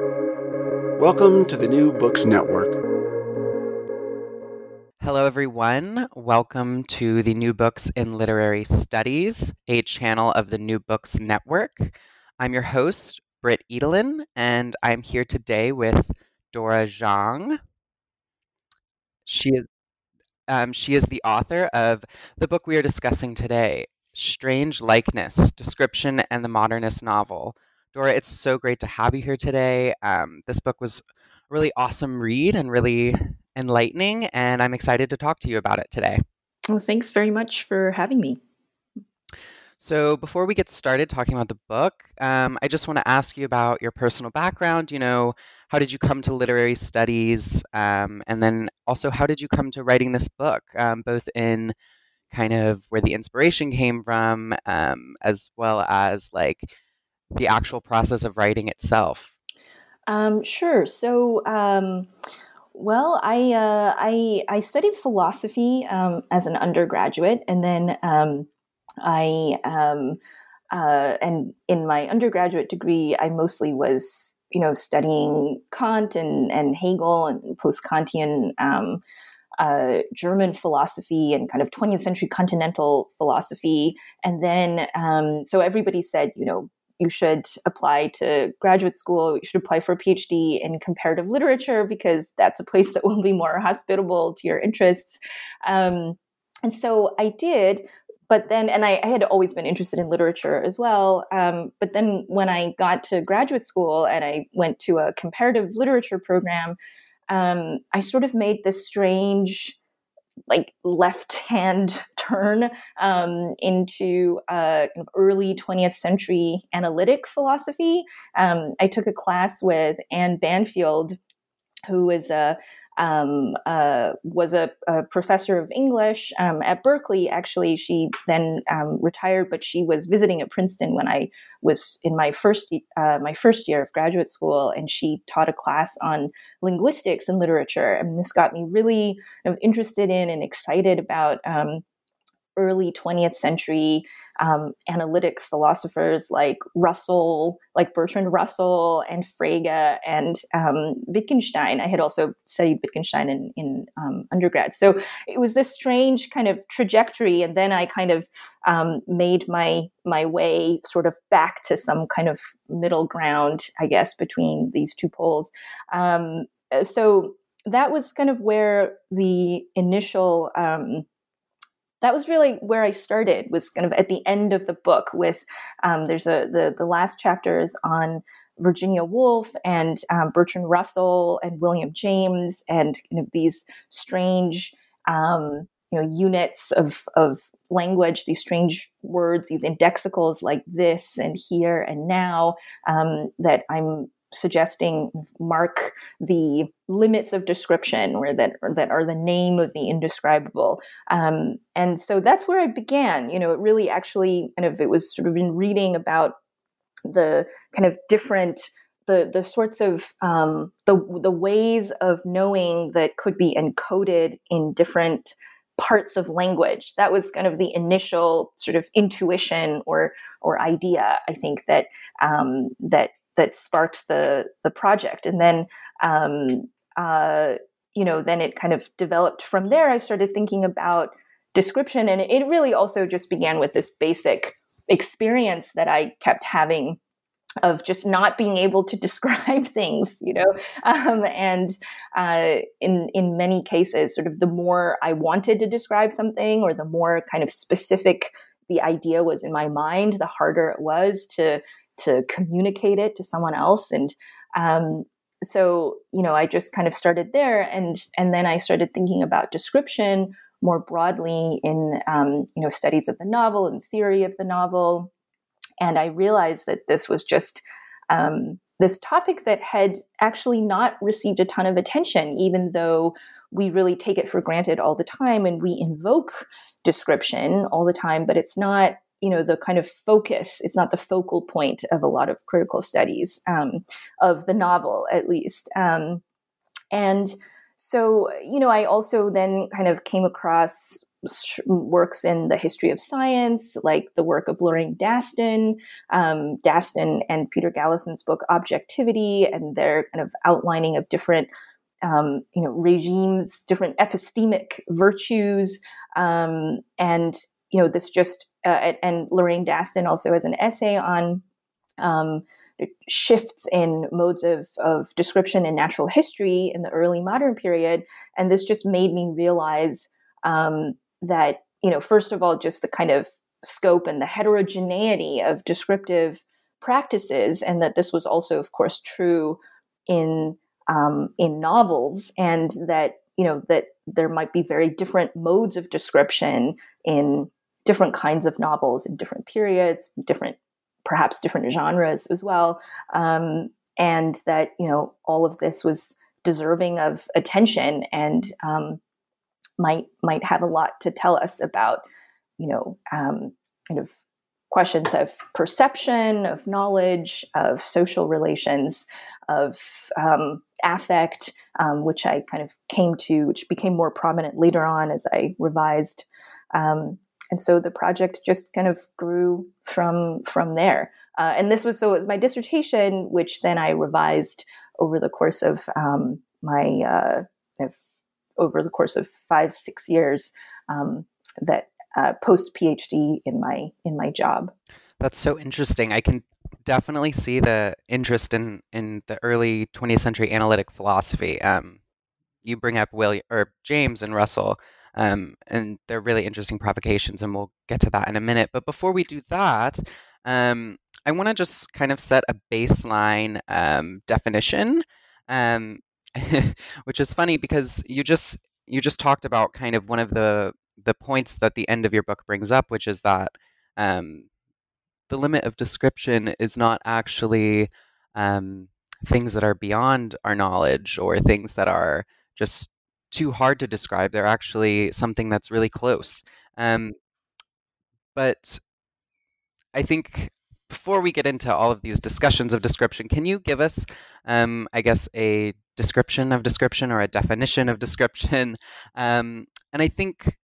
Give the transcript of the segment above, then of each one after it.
Welcome to the New Books Network. Hello, everyone. Welcome to the New Books in Literary Studies, a channel of the New Books Network. I'm your host, Britt Edelin, and I'm here today with Dora Zhang. She is, um, she is the author of the book we are discussing today, Strange Likeness Description and the Modernist Novel Dora, it's so great to have you here today. Um, this book was a really awesome read and really enlightening, and I'm excited to talk to you about it today. Well, thanks very much for having me. So, before we get started talking about the book, um, I just want to ask you about your personal background. You know, how did you come to literary studies? Um, and then also, how did you come to writing this book, um, both in kind of where the inspiration came from, um, as well as like the actual process of writing itself? Um, sure. So, um, well, I, uh, I I studied philosophy um, as an undergraduate, and then um, I um, uh, and in my undergraduate degree, I mostly was you know studying Kant and and Hegel and post Kantian. Um, uh, German philosophy and kind of 20th century continental philosophy. And then, um, so everybody said, you know, you should apply to graduate school. You should apply for a PhD in comparative literature because that's a place that will be more hospitable to your interests. Um, and so I did, but then, and I, I, had always been interested in literature as well. Um, but then when I got to graduate school and I went to a comparative literature program, um, I sort of made this strange like left hand turn um, into uh, early 20th century analytic philosophy. Um, I took a class with Ann Banfield, who is a um, uh, was a, a, professor of English um, at Berkeley. Actually, she then um, retired, but she was visiting at Princeton when I was in my first uh, my first year of graduate school, and she taught a class on linguistics and literature. And this got me really interested in and excited about um, early 20th century um, analytic philosophers like Russell, like Bertrand Russell and Frege and um, Wittgenstein. I had also studied Wittgenstein in, in um, undergrad. So it was this strange kind of trajectory. And then I kind of um, made my, my way sort of back to some kind of middle ground, I guess, between these two poles. Um, so that was kind of where the initial um, that was really where I started. Was kind of at the end of the book with um, there's a the the last chapter is on Virginia Woolf and um, Bertrand Russell and William James and kind of these strange um, you know units of of language, these strange words, these indexicals like this and here and now um, that I'm suggesting mark the limits of description or that or that are the name of the indescribable. Um, and so that's where i began. You know it really actually kind of it was sort of in reading about the kind of different the the sorts of um, the the ways of knowing that could be encoded in different parts of language. That was kind of the initial sort of intuition or or idea i think that um, that that sparked the the project. And then um, uh, you know then it kind of developed from there. I started thinking about description and it really also just began with this basic experience that i kept having of just not being able to describe things, you know, um, and uh, in in many cases, sort of the more I wanted to describe something, or the more kind of specific the idea was in my mind, the harder it was to to communicate it to someone else and um, so you know i just kind of started there and and then i started thinking about description more broadly in um, you know studies of the novel and theory of the novel and i realized that this was just um, this topic that had actually not received a ton of attention even though we really take it for granted all the time and we invoke description all the time but it's not you know the kind of focus it's not the focal point of a lot of critical studies um, of the novel at least. Um, and so you know i also then kind of came across works in the history of science, like the work of Lorraine Daston, um, Daston and Peter Galison's book Objectivity, and their kind of outlining of different, um, you know, regimes, different epistemic virtues, um, and you know, this just uh, and Lorraine Daston also has an essay on um, shifts in modes of, of description in natural history in the early modern period. And this just made me realize um, that, you know, first of all, just the kind of scope and the heterogeneity of descriptive practices, and that this was also, of course, true in um, in novels, and that you know that there might be very different modes of description in different kinds of novels in different periods, different perhaps different genres as well, um, and that you know all of this was deserving of attention and um, might might have a lot to tell us about you know um, kind of questions of perception, of knowledge, of social relations, of um, affect, um, which I kind of came to, which became more prominent later on as I revised um, and so the project just kind of grew from from there. Uh, and this was so it was my dissertation, which then I revised over the course of um, my uh, if, over the course of five six years um, that uh, post PhD in my in my job. That's so interesting. I can definitely see the interest in in the early 20th century analytic philosophy. Um, you bring up William or James and Russell um, and they're really interesting provocations, and we'll get to that in a minute. But before we do that, um, I want to just kind of set a baseline um, definition, um, which is funny because you just you just talked about kind of one of the the points that the end of your book brings up, which is that um, the limit of description is not actually um, things that are beyond our knowledge or things that are just too hard to describe. They're actually something that's really close. Um, but I think before we get into all of these discussions of description, can you give us, um, I guess, a description of description or a definition of description? Um, and I think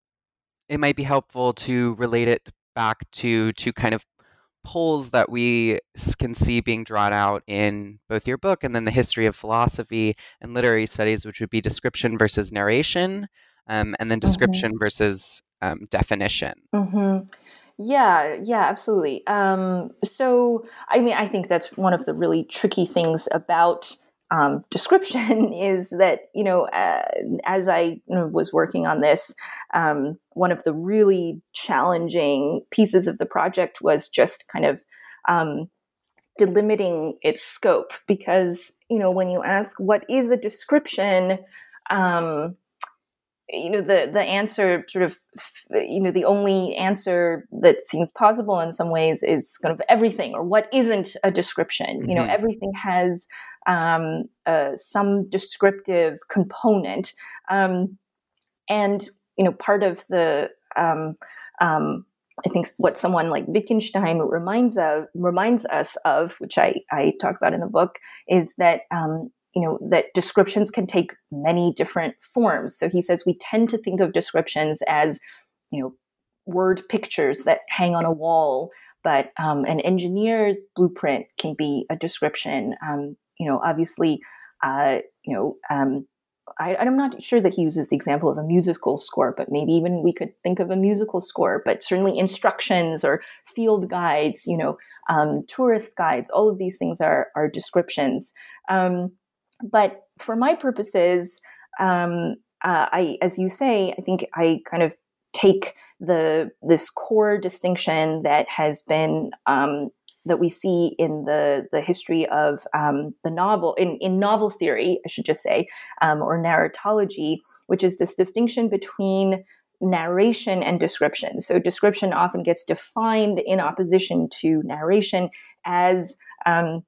it might be helpful to relate it back to to kind of poles that we can see being drawn out in both your book and then the history of philosophy and literary studies, which would be description versus narration, um, and then mm-hmm. description mm-hmm. versus um, definition. Mm-hmm. Yeah, yeah, absolutely. Um, so, I mean, I think that's one of the really tricky things about um, description is that you know uh, as I was working on this, um, one of the really challenging pieces of the project was just kind of um, delimiting its scope because you know when you ask what is a description um, you know the the answer sort of you know the only answer that seems possible in some ways is kind of everything or what isn't a description mm-hmm. you know mm-hmm. everything has um, uh, some descriptive component um, and you know part of the um, um I think what someone like Wittgenstein reminds of reminds us of, which I, I talk about in the book, is that um, you know that descriptions can take many different forms so he says we tend to think of descriptions as you know word pictures that hang on a wall but um, an engineer's blueprint can be a description um, you know obviously uh, you know um, I, am not sure that he uses the example of a musical score, but maybe even we could think of a musical score, but certainly instructions or field guides, you know, um, tourist guides, all of these things are, are descriptions. Um, but for my purposes, um, uh, I, as you say, I think I kind of take the this core distinction that has been um, that we see in the the history of um, the novel in in novel theory, I should just say, um, or narratology, which is this distinction between narration and description. So description often gets defined in opposition to narration as um,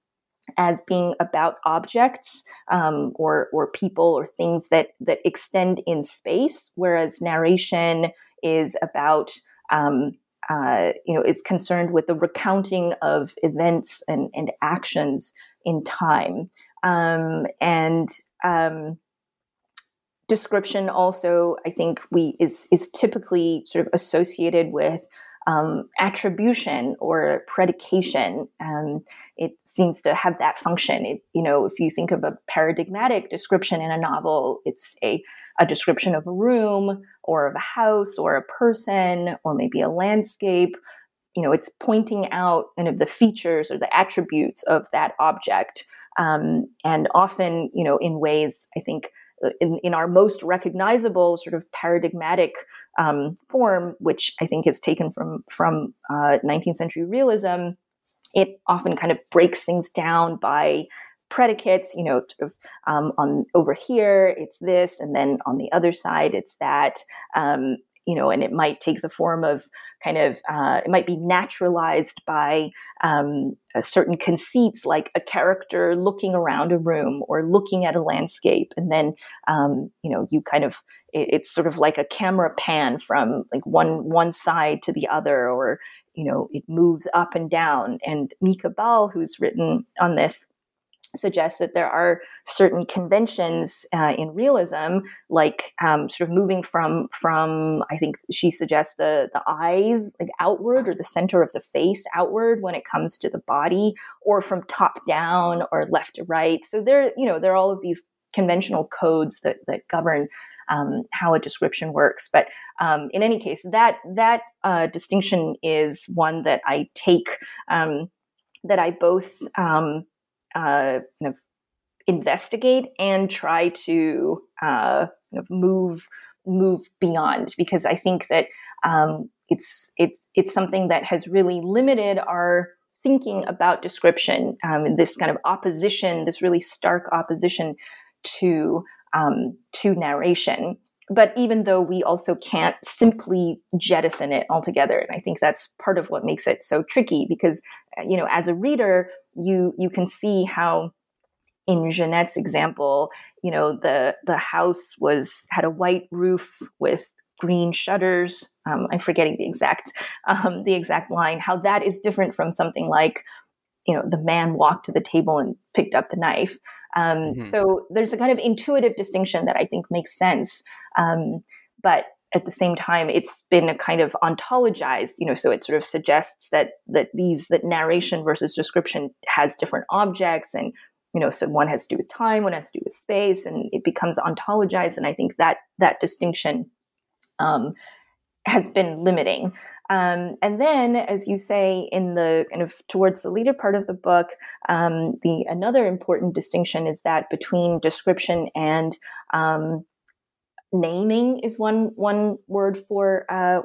as being about objects um, or or people or things that that extend in space, whereas narration is about um, uh, you know is concerned with the recounting of events and, and actions in time, um, and um, description also, I think, we is is typically sort of associated with um, attribution or predication. Um, it seems to have that function. It, you know, if you think of a paradigmatic description in a novel, it's a, a description of a room or of a house or a person or maybe a landscape. You know, it's pointing out kind of the features or the attributes of that object. Um, and often, you know, in ways I think in, in our most recognizable sort of paradigmatic um, form, which I think is taken from from uh, 19th century realism, it often kind of breaks things down by predicates. You know, sort of um, on over here it's this, and then on the other side it's that. Um, you know, and it might take the form of kind of, uh, it might be naturalized by um, certain conceits, like a character looking around a room or looking at a landscape, and then, um, you know, you kind of, it, it's sort of like a camera pan from like one one side to the other, or you know, it moves up and down. And Mieke Bal, who's written on this, suggests that there are certain conventions uh, in realism, like um, sort of moving from from I think she suggests the the eyes like outward or the center of the face outward when it comes to the body, or from top down or left to right. So there, you know, there are all of these conventional codes that that govern um, how a description works. But um, in any case, that that uh, distinction is one that I take. Um, that I both um, uh, kind of investigate and try to uh, kind of move move beyond because I think that um, it's it's it's something that has really limited our thinking about description um, this kind of opposition this really stark opposition to um, to narration. But even though we also can't simply jettison it altogether and i think that's part of what makes it so tricky because you know as a reader you you can see how in Genette's example, you know, the the house was had a white roof with green shutters. Um, I'm forgetting the exact um, the exact line. How that is different from something like, you know, the man walked to the table and picked up the knife. Um, mm-hmm. So there's a kind of intuitive distinction that I think makes sense. Um, but at the same time, it's been a kind of ontologized, you know, so it sort of suggests that that these that narration versus description has different objects and you know, so one has to do with time, one has to do with space, and it becomes ontologized. And I think that that distinction um, has been limiting. Um, and then, as you say in the kind of towards the later part of the book, um, the another important distinction is that between description and um, naming is one one word for uh,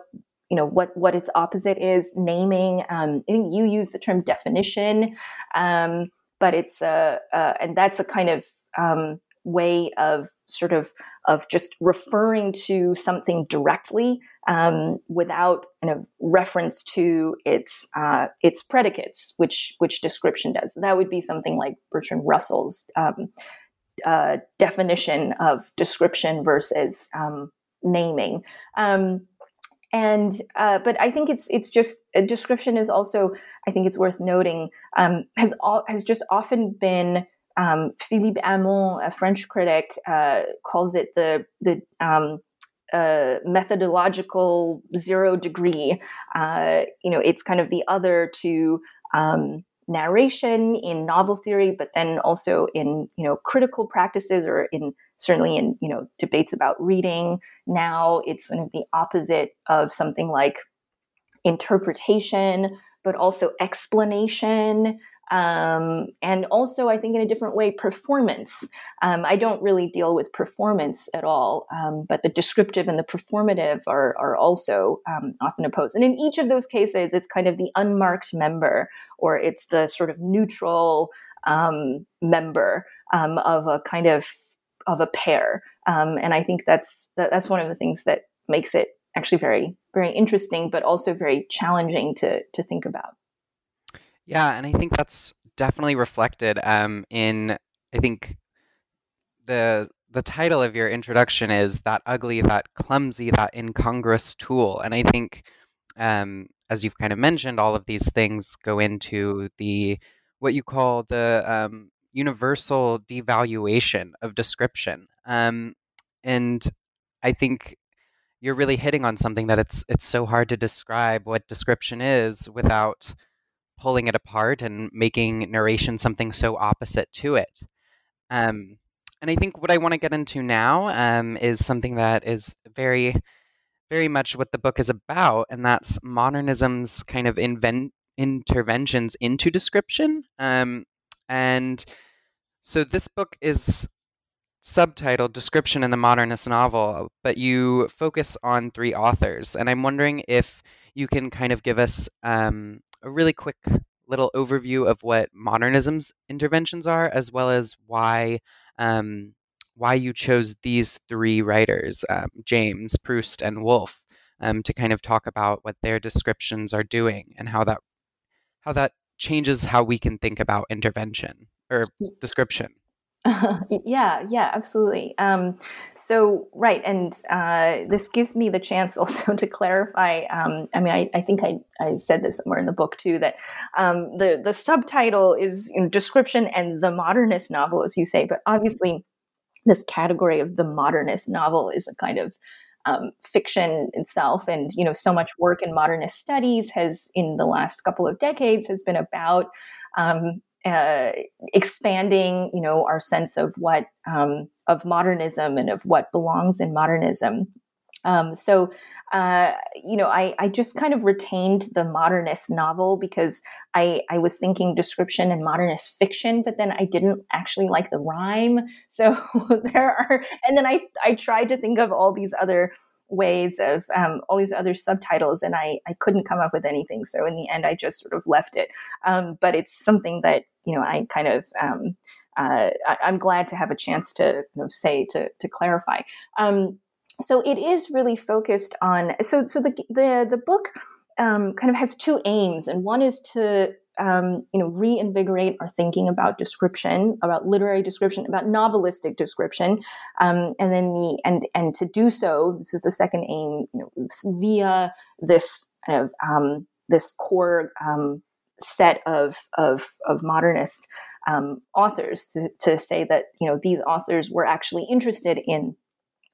you know what what its opposite is naming um, i think you use the term definition um, but it's a, uh, and that's a kind of um, way of sort of of just referring to something directly um, without kind of reference to its uh, its predicates, which which description does. That would be something like Bertrand Russell's um, uh, definition of description versus um, naming. Um, and uh, but I think it's it's just a description is also I think it's worth noting um, has all has just often been um, Philippe Hamon, a French critic, uh, calls it the the um, uh, methodological zero degree. Uh, you know, it's kind of the other to um, narration in novel theory, but then also in you know critical practices or in certainly in you know debates about reading. Now it's sort of the opposite of something like interpretation but also explanation um, and also i think in a different way performance um, i don't really deal with performance at all um, but the descriptive and the performative are, are also um, often opposed and in each of those cases it's kind of the unmarked member or it's the sort of neutral um, member um, of a kind of of a pair. Um, and I think that's that, that's one of the things that makes it actually very very interesting, but also very challenging to to think about. Yeah, and I think that's definitely reflected um, in I think the the title of your introduction is that ugly, that clumsy, that incongruous tool, and I think. Um, as you've kind of mentioned, all of these things go into the what you call the um, universal devaluation of description. Um, and I think you're really hitting on something that it's it's so hard to describe what description is without pulling it apart and making narration something so opposite to it. Um, and I think what I want to get into now um, is something that is very, very much what the book is about, and that's modernism's kind of invent interventions into description. Um, and so this book is subtitled Description in the Modernist Novel, but you focus on three authors. And I'm wondering if you can kind of give us um, a really quick little overview of what modernism's interventions are, as well as why um, why you chose these three writers, um, James, Proust, and Woolf, um, to kind of talk about what their descriptions are doing and how that how that changes how we can think about intervention or description. yeah, yeah, absolutely. Um, so, right, and uh, this gives me the chance also to clarify. Um, I mean, I, I think I, I, said this somewhere in the book too that um, the the subtitle is you know, description and the modernist novel, as you say, but obviously, this category of the modernist novel is a kind of um, fiction itself and you know so much work in modernist studies has in the last couple of decades has been about um, uh, expanding, you know, our sense of what um, of modernism and of what belongs in modernism. Um, so, uh, you know, I, I just kind of retained the modernist novel because I, I was thinking description and modernist fiction, but then I didn't actually like the rhyme. So there are, and then I, I tried to think of all these other ways of um, all these other subtitles, and I, I couldn't come up with anything. So in the end, I just sort of left it. Um, but it's something that you know I kind of um, uh, I, am glad to have a chance to you know, say to to clarify. Um, so it is really focused on so so the the the book um, kind of has two aims, and one is to um, you know, reinvigorate our thinking about description, about literary description, about novelistic description, um, and then the and and to do so, this is the second aim, you know, via this kind of um, this core um, set of of, of modernist um, authors to, to say that you know these authors were actually interested in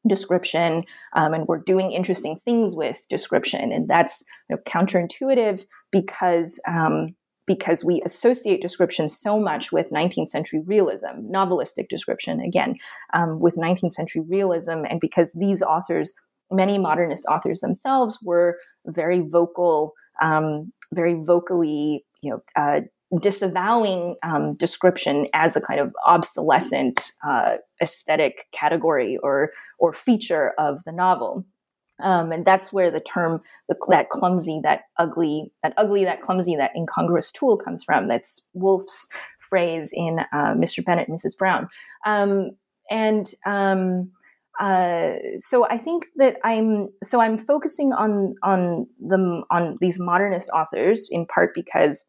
description um, and we're doing interesting things with description. And that's you know, counterintuitive because um, because we associate description so much with 19th century realism, novelistic description, again, um, with 19th century realism. And because these authors, many modernist authors themselves, were very vocal, um, very vocally, you know, uh, disavowing um, description as a kind of obsolescent uh, aesthetic category or or feature of the novel. Um, and that's where the term the, that clumsy, that ugly, that ugly, that clumsy, that incongruous tool comes from. That's Woolf's phrase in uh, Mr. Bennett, and Mrs. Brown. Um, and um, uh, so I think that I'm so I'm focusing on on the on these modernist authors in part because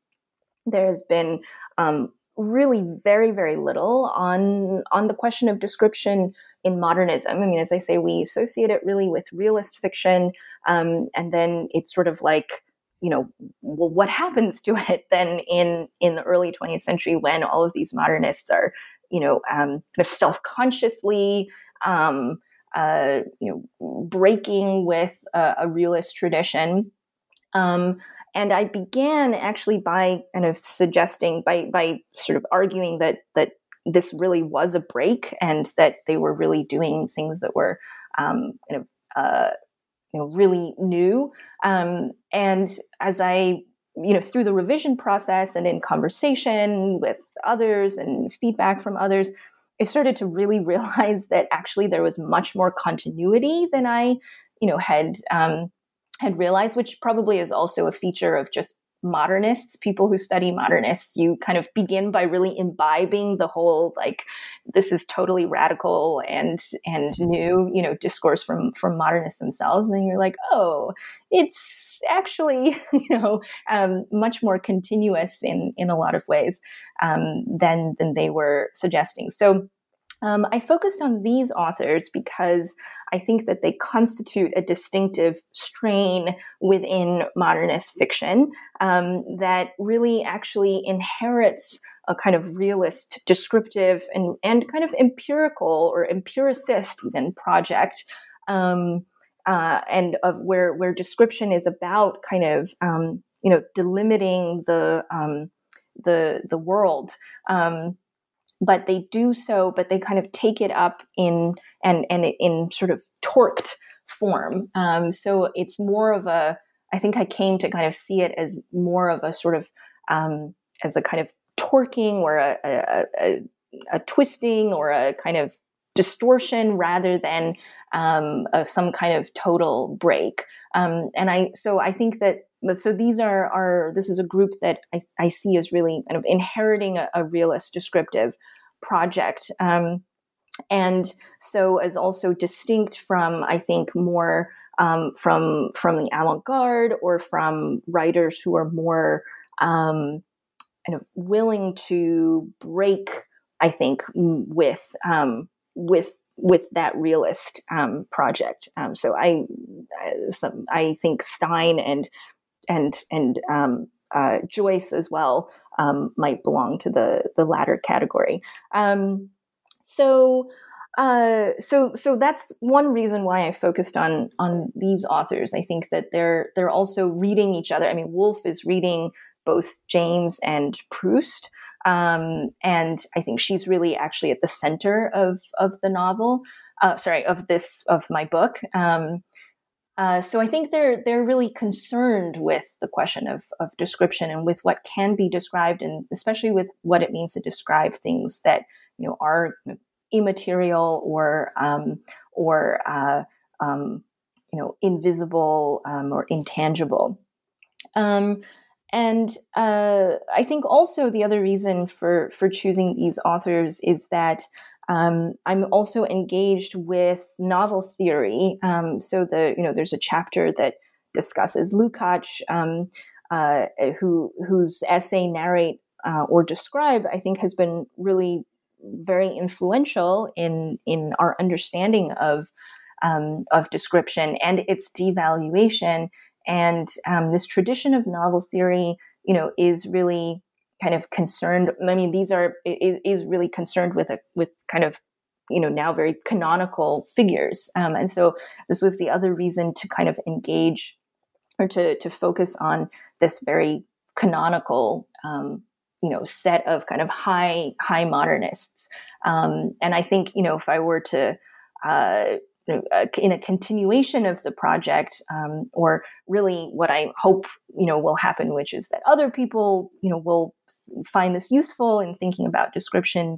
there has been um, really very very little on on the question of description in modernism. I mean as i say we associate it really with realist fiction um, and then it's sort of like you know well what happens to it then in in the early 20th century when all of these modernists are you know um, kind of self-consciously um, uh, you know breaking with a, a realist tradition. Um, and I began actually by kind of suggesting, by by sort of arguing that that this really was a break, and that they were really doing things that were um, kind of uh, you know really new. Um, and as I you know through the revision process and in conversation with others and feedback from others, I started to really realize that actually there was much more continuity than I you know had um, had realized, which probably is also a feature of just modernists, people who study modernists, you kind of begin by really imbibing the whole like this is totally radical and and new, you know, discourse from from modernists themselves, and then you're like, oh, it's actually you know um, much more continuous in in a lot of ways um, than than they were suggesting. So um, I focused on these authors because I think that they constitute a distinctive strain within modernist fiction um, that really actually inherits a kind of realist, descriptive, and and kind of empirical or empiricist even project. Um, uh, and of where where description is about kind of um, you know delimiting the um, the the world um, but they do so but they kind of take it up in and and in sort of torqued form. Um, so it's more of a i think i came to kind of see it as more of a sort of um, as a kind of torquing or a, a, a, a twisting or a kind of distortion rather than um, some kind of total break. Um, and I so I think that so these are are this is a group that I, I see as really kind of inheriting a, a realist descriptive project. Um, and so as also distinct from I think more um, from from the avant-garde or from writers who are more um, kind of willing to break I think with um, with with that realist um, project. Um, so I, I, some, I think Stein and and and um, uh, Joyce as well um, might belong to the the latter category. Um, so. Uh, so, so that's one reason why I focused on on these authors. I think that they're they're also reading each other. I mean, Woolf is reading both James and Proust, um, and I think she's really actually at the center of of the novel. Uh, sorry, of this of my book. Um, uh, so I think they're they're really concerned with the question of of description and with what can be described, and especially with what it means to describe things that you know are immaterial or um, or uh, um, you know invisible um, or intangible. And uh, I think also the other reason for for choosing these authors is that um, I'm also engaged with novel theory. Um, so the you know there's a chapter that discusses Lukács, um, uh, who whose essay narrate uh, or describe I think has been really very influential in in our understanding of um, of description and its devaluation and um, this tradition of novel theory, you know, is really kind of concerned. I mean, these are is really concerned with a with kind of you know now very canonical figures, um, and so this was the other reason to kind of engage or to to focus on this very canonical um, you know set of kind of high high modernists. Um, and I think you know if I were to uh, uh, in a continuation of the project, um, or really what I hope you know will happen, which is that other people you know will find this useful in thinking about description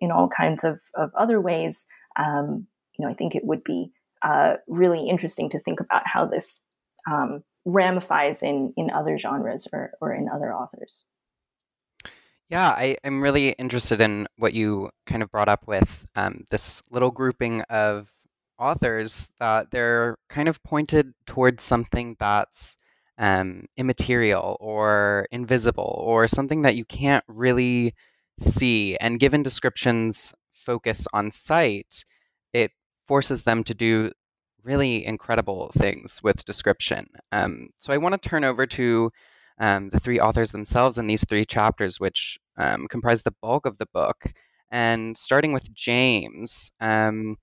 in all kinds of, of other ways. Um, you know, I think it would be uh, really interesting to think about how this um, ramifies in in other genres or or in other authors. Yeah, I, am really interested in what you kind of brought up with um, this little grouping of authors that they're kind of pointed towards something that's um, immaterial or invisible or something that you can't really see. And given descriptions focus on sight, it forces them to do really incredible things with description. Um, so I want to turn over to um, the three authors themselves in these three chapters, which um, comprise the bulk of the book. And starting with James, um,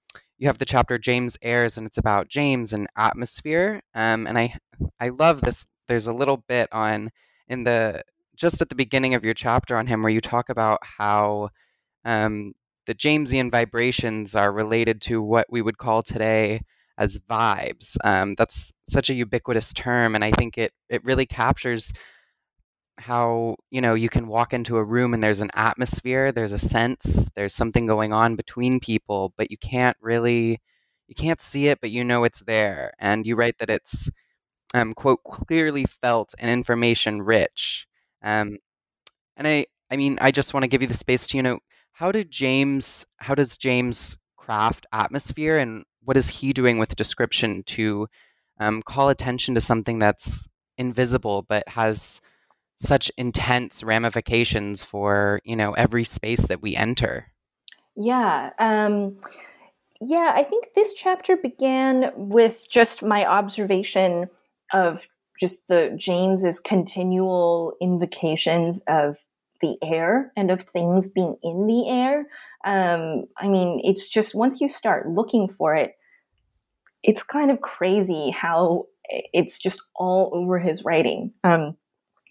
you have the chapter James Airs, and it's about James and atmosphere. Um, and I I love this. There's a little bit on in the just at the beginning of your chapter on him where you talk about how um, the Jamesian vibrations are related to what we would call today as vibes. Um, that's such a ubiquitous term, and I think it it really captures how you know you can walk into a room and there's an atmosphere there's a sense there's something going on between people but you can't really you can't see it but you know it's there. And you write that it's um, quote clearly felt and information rich. Um, and i i mean i just want to give you the space to you know how did james how does james craft atmosphere and what is he doing with description to um, call attention to something that's invisible but has such intense ramifications for you know every space that we enter yeah um yeah i think this chapter began with just my observation of just the james's continual invocations of the air and of things being in the air. Um, I mean, it's just once you start looking for it, it's kind of crazy how it's just all over his writing. Um,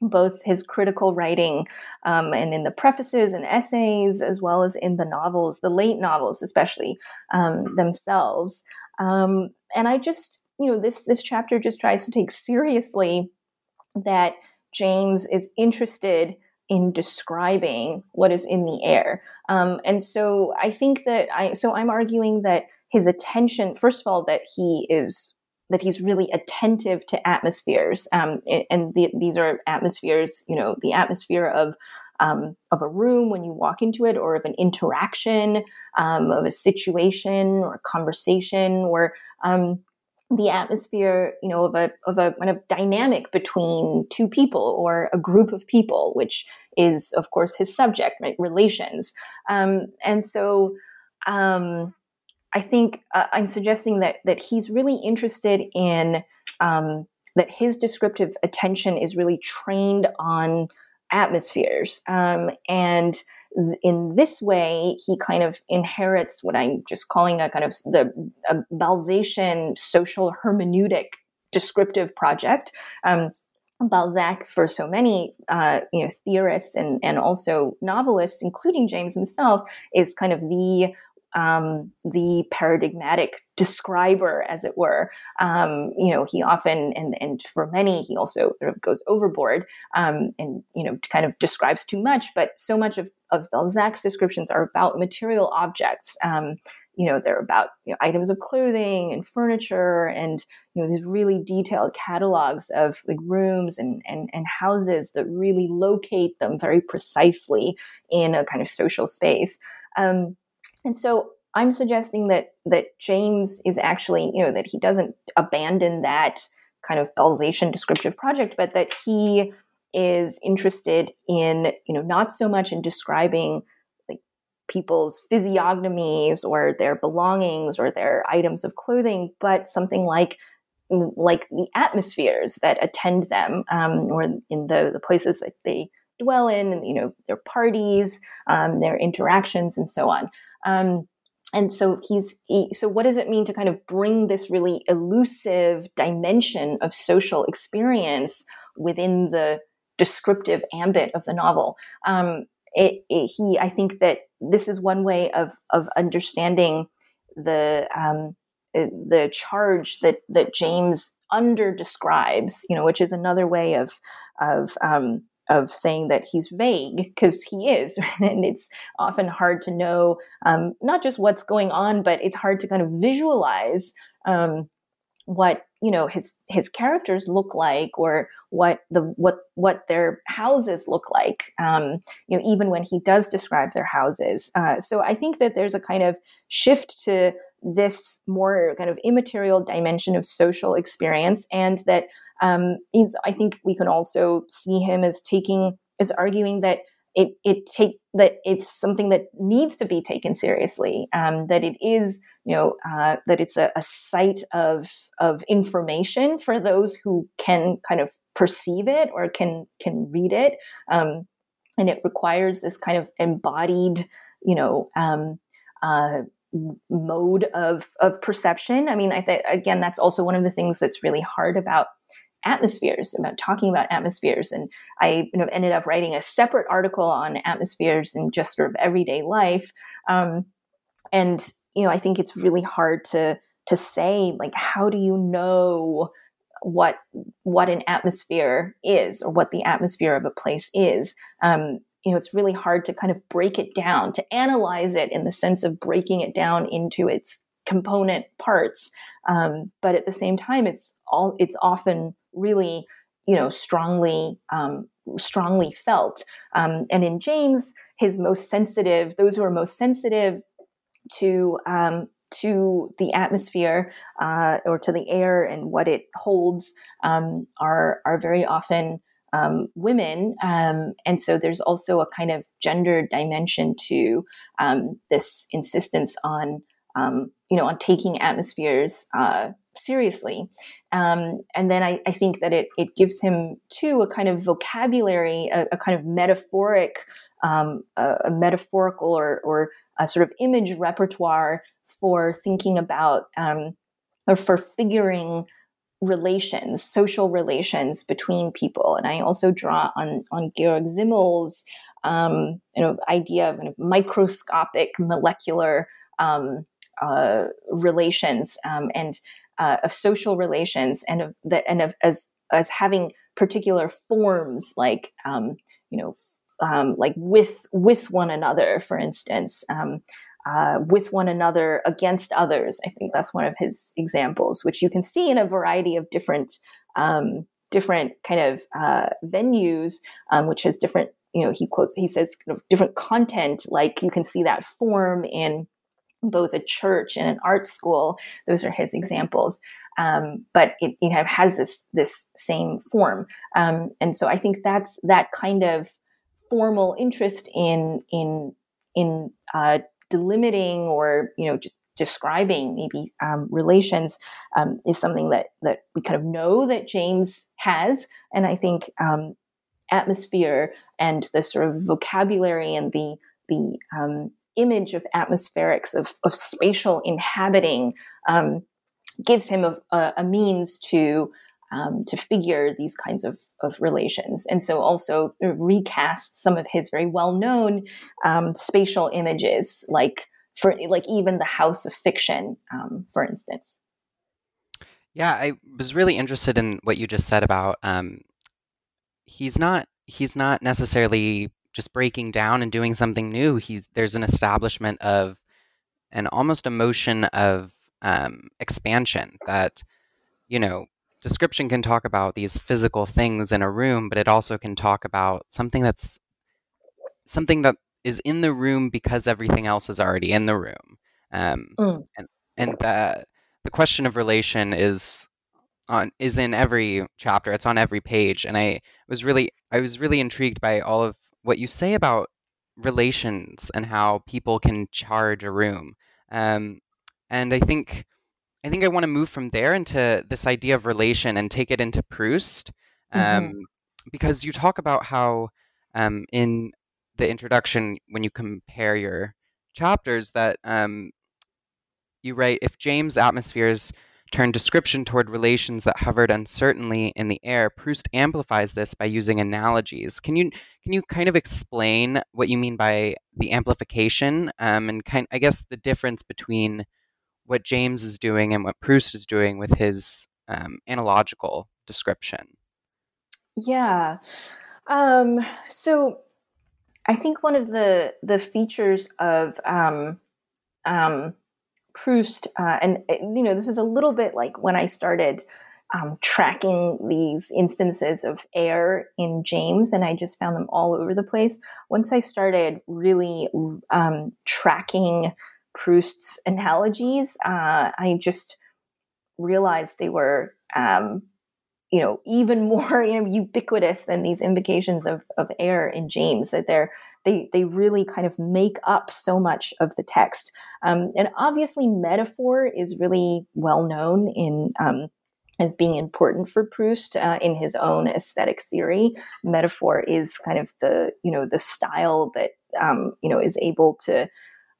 both his critical writing um, and in the prefaces and essays, as well as in the novels, the late novels, especially um, themselves. Um, and I just, you know, this this chapter just tries to take seriously that James is interested in describing what is in the air. Um, and so I think that I, so I'm arguing that his attention, first of all, that he is that he's really attentive to atmospheres, um, and the, these are atmospheres, you know, the atmosphere of um, of a room when you walk into it, or of an interaction, um, of a situation or a conversation, or um, the atmosphere, you know, of a of a kind of dynamic between two people or a group of people, which is, of course, his subject, right? Relations, um, and so. Um, I think uh, I'm suggesting that that he's really interested in um, that his descriptive attention is really trained on atmospheres, um, and in this way, he kind of inherits what I'm just calling a kind of the Balzacian social hermeneutic descriptive project. Um, Balzac, for so many uh, you know theorists and and also novelists, including James himself, is kind of the um, the paradigmatic describer, as it were. Um, you know, he often, and, and for many, he also sort of goes overboard um, and, you know, kind of describes too much. But so much of, of Balzac's descriptions are about material objects. Um, you know, they're about you know, items of clothing and furniture and, you know, these really detailed catalogs of like rooms and, and, and houses that really locate them very precisely in a kind of social space. Um, and so I'm suggesting that that James is actually, you know, that he doesn't abandon that kind of Balzacian descriptive project, but that he is interested in, you know, not so much in describing like people's physiognomies or their belongings or their items of clothing, but something like like the atmospheres that attend them, um, or in the the places that they dwell in, and you know, their parties, um, their interactions, and so on. Um, and so he's he, so what does it mean to kind of bring this really elusive dimension of social experience within the descriptive ambit of the novel? Um, it, it, he i think that this is one way of of understanding the um, the charge that that james under describes you know which is another way of of um, of saying that he's vague because he is and it's often hard to know um, not just what's going on but it's hard to kind of visualize um, what you know his his characters look like or what the what what their houses look like um, you know even when he does describe their houses. Uh, so i think that there's a kind of shift to this more kind of immaterial dimension of social experience and that um, he's i think we can also see him as taking as arguing that it it take that it's something that needs to be taken seriously um, that it is you know uh, that it's a, a site of of information for those who can kind of perceive it or can can read it um, and it requires this kind of embodied you know um, uh, mode of of perception. I mean, I think again, that's also one of the things that's really hard about atmospheres, about talking about atmospheres. And I you know, ended up writing a separate article on atmospheres and just sort of everyday life. Um, and you know, I think it's really hard to to say like, how do you know what what an atmosphere is or what the atmosphere of a place is? Um, you know, it's really hard to kind of break it down, to analyze it in the sense of breaking it down into its component parts. Um, but at the same time, it's all it's often really, you know, strongly um, strongly felt. Um, and in James, his most sensitive, those who are most sensitive to um, to the atmosphere uh, or to the air and what it holds um, are are very often um, women. Um, and so there's also a kind of gender dimension to um, this insistence on, um, you know, on taking atmospheres uh, seriously. Um, and then I, I, think that it, it gives him too a kind of vocabulary, a, a kind of metaphoric, um, a, a, metaphorical or, or a sort of image repertoire for thinking about um, or for figuring relations, social relations between people. And I also draw on on Georg Simmel's um, you know idea of kind of microscopic molecular um, uh, relations um, and uh, of social relations and of the, and of as as having particular forms like um, you know um, like with with one another, for instance. Um, uh, with one another against others. I think that's one of his examples, which you can see in a variety of different um, different kind of uh, venues, um, which has different. You know, he quotes. He says kind of different content. Like you can see that form in both a church and an art school. Those are his examples. Um, but it you know has this this same form, um, and so I think that's that kind of formal interest in in in uh, delimiting or you know just describing maybe um, relations um, is something that that we kind of know that James has, and I think um, atmosphere and the sort of vocabulary and the the um, image of atmospherics of, of spatial inhabiting um, gives him a, a means to um, to figure these kinds of, of relations. And so also recast some of his very well known um, spatial images, like for like even the House of Fiction, um, for instance. Yeah, I was really interested in what you just said about um, he's not he's not necessarily just breaking down and doing something new. He's there's an establishment of an almost emotion of um, expansion that you know description can talk about these physical things in a room, but it also can talk about something that's something that is in the room because everything else is already in the room. Um, mm. And and the the question of relation is on is in every chapter. It's on every page, and I was really I was really intrigued by all of what you say about relations and how people can charge a room. Um, and I think I think I want to move from there into this idea of relation and take it into Proust, um, mm-hmm. because you talk about how um, in the introduction, when you compare your chapters, that um, you write if James' atmospheres turned description toward relations that hovered uncertainly in the air, Proust amplifies this by using analogies. Can you can you kind of explain what you mean by the amplification um, and kind I guess the difference between what James is doing and what Proust is doing with his um, analogical description. Yeah. Um, so I think one of the the features of um, um, Proust, uh, and uh, you know, this is a little bit like when I started um, tracking these instances of air in James, and I just found them all over the place. Once I started really um, tracking Proust's analogies, uh, I just realized they were, um, you know, even more you know ubiquitous than these invocations of, of air in James. That they're they they really kind of make up so much of the text. Um, and obviously, metaphor is really well known in. Um, as being important for Proust uh, in his own aesthetic theory, metaphor is kind of the you know the style that um, you know is able to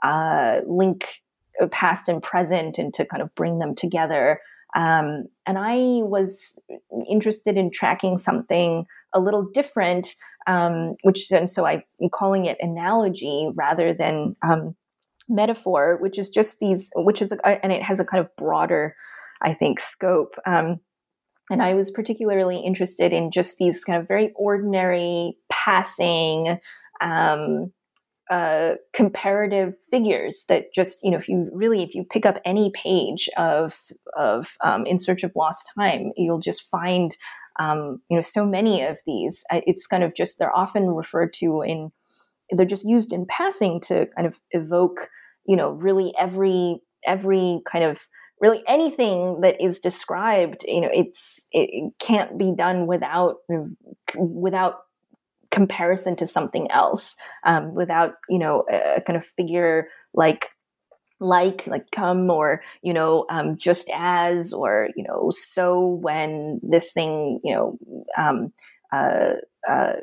uh, link past and present and to kind of bring them together. Um, and I was interested in tracking something a little different, um, which and so I'm calling it analogy rather than um, metaphor, which is just these, which is a, and it has a kind of broader, I think, scope. Um, and I was particularly interested in just these kind of very ordinary, passing, um, uh, comparative figures that just you know if you really if you pick up any page of of um, in search of lost time you'll just find um, you know so many of these. It's kind of just they're often referred to in they're just used in passing to kind of evoke you know really every every kind of really anything that is described you know it's it, it can't be done without without comparison to something else um, without you know a, kind of figure like like like come or you know um, just as or you know so when this thing you know um, uh, uh,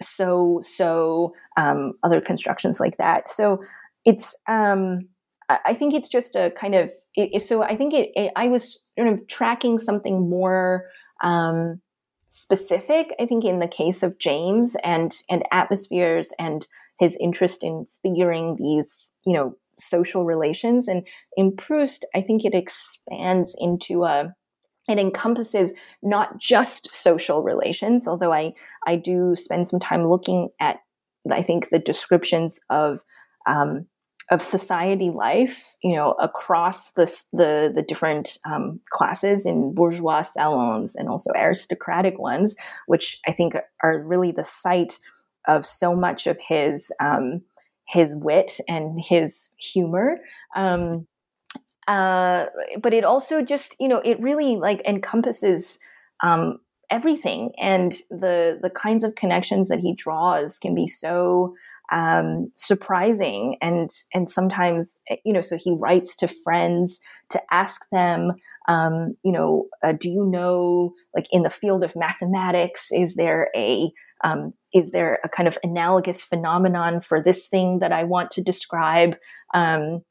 so so um, other constructions like that. So it's um, I think it's just a kind of it, so I think it, it, I was sort of tracking something more um, specific. I think in the case of James and and atmospheres and his interest in figuring these you know social relations and in Proust I think it expands into a it encompasses not just social relations although I I do spend some time looking at I think the descriptions of um, of society life, you know, across the the, the different um, classes in bourgeois salons and also aristocratic ones, which I think are really the site of so much of his um, his wit and his humor. Um, uh, but it also just, you know, it really like encompasses um, everything, and the the kinds of connections that he draws can be so um, surprising and and sometimes eh, you know so he writes to friends to ask them um, you know uh, do you know like in the field of mathematics is there a um, is there a kind of analogous phenomenon for this thing that I want to describe? Um,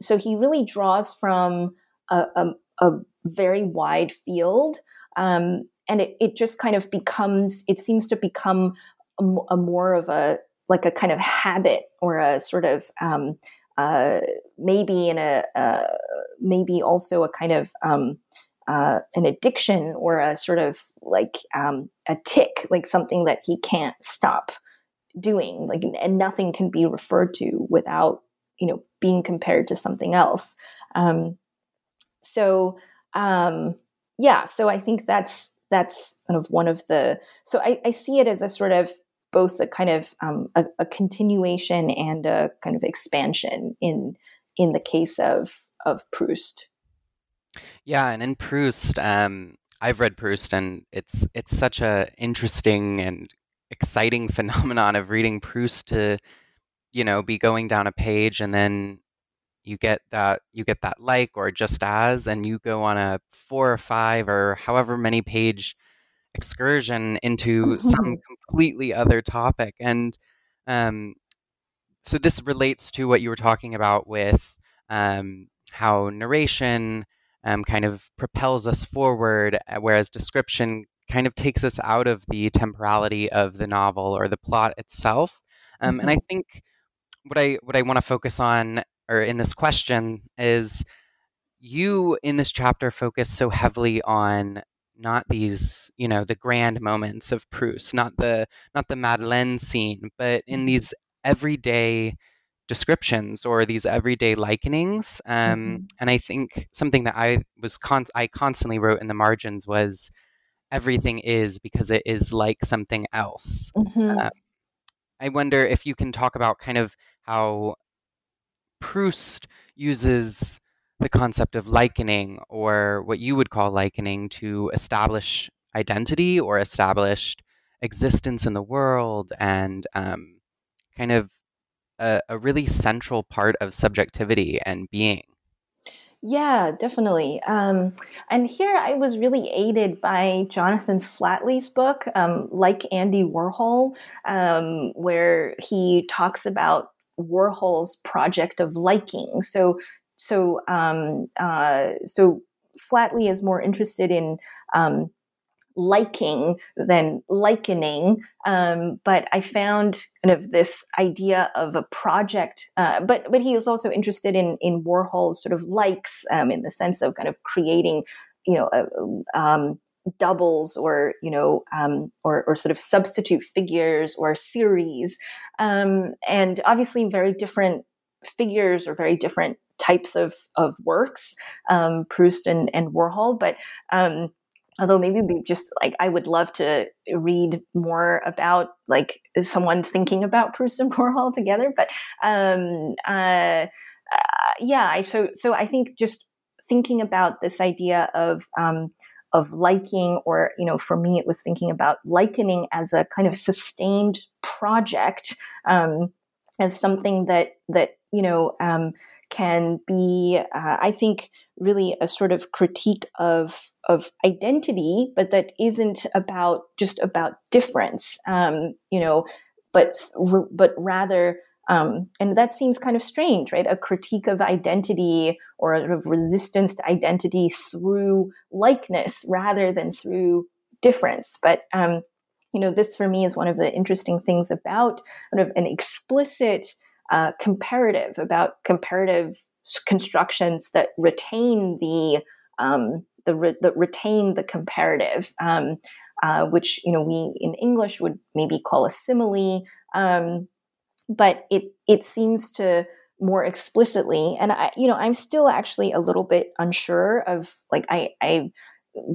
so he really draws from a, a, a very wide field, um, and it, it just kind of becomes. It seems to become a, a more of a like a kind of habit or a sort of um, uh, maybe in a uh, maybe also a kind of um, uh, an addiction or a sort of like um, a tic, like something that he can't stop doing, like and nothing can be referred to without you know being compared to something else. Um, so um, yeah, so I think that's that's kind of one of the so I, I see it as a sort of both a kind of um, a, a, continuation and a kind of expansion in in the case of of Proust. Yeah, and in Proust, um, I've read Proust, and it's it's such a interesting and exciting phenomenon of reading Proust to, you know, be going down a page and then you get that you get that like or just as, and you go on a four or five or however many page excursion into some completely other topic. And um, so this relates to what you were talking about with um, how narration um, kind of propels us forward, uh, whereas description kind of takes us out of the temporality of the novel or the plot itself. Um, and I mm-hmm. think what I what I want to focus on, or in this question, is you in this chapter focus so heavily on not these you know the grand moments of Proust, not the not the Madeleine scene, but in mm-hmm. these everyday descriptions or these everyday likenings. Um, mm-hmm. And I think something that I was con- I constantly wrote in the margins was everything is because it is like something else. Mm-hmm. Um, I wonder if you can talk about kind of how Proust uses the concept of likening or what you would call likening to establish identity or established existence in the world and um, kind of a, a really central part of subjectivity and being. Yeah, definitely. Um, and here I was really aided by Jonathan Flatley's book, um, Like Andy Warhol, um, where he talks about Warhol's project of liking. So so um, uh, so Flatley is more interested in um, liking than likening. Um, but I found kind of this idea of a project. Uh, but but he was also interested in in Warhol's sort of likes um, in the sense of kind of creating, you know. um, doubles or you know um, or, or sort of substitute figures or series um, and obviously very different figures or very different types of of works, um, Proust and, and Warhol. But um, although maybe we just like I would love to read more about like someone thinking about Proust and Warhol together. But um, uh, uh, yeah, I so so I think just thinking about this idea of um, of liking or you know for me it was thinking about likening as a kind of sustained project um, as something that that you know um, can be, uh, I think, really a sort of critique of of identity, but that isn't about just about difference. Um, you know, but but rather um, and that seems kind of strange, right? A critique of identity or a sort of resistance to identity through likeness rather than through difference. But um, you know, this for me is one of the interesting things about sort of an explicit uh, comparative about comparative constructions that retain the um, the, re- that retain the comparative, um, uh, which you know we in English would maybe call a simile, um, but it it seems to more explicitly, and I you know I'm still actually a little bit unsure of like I I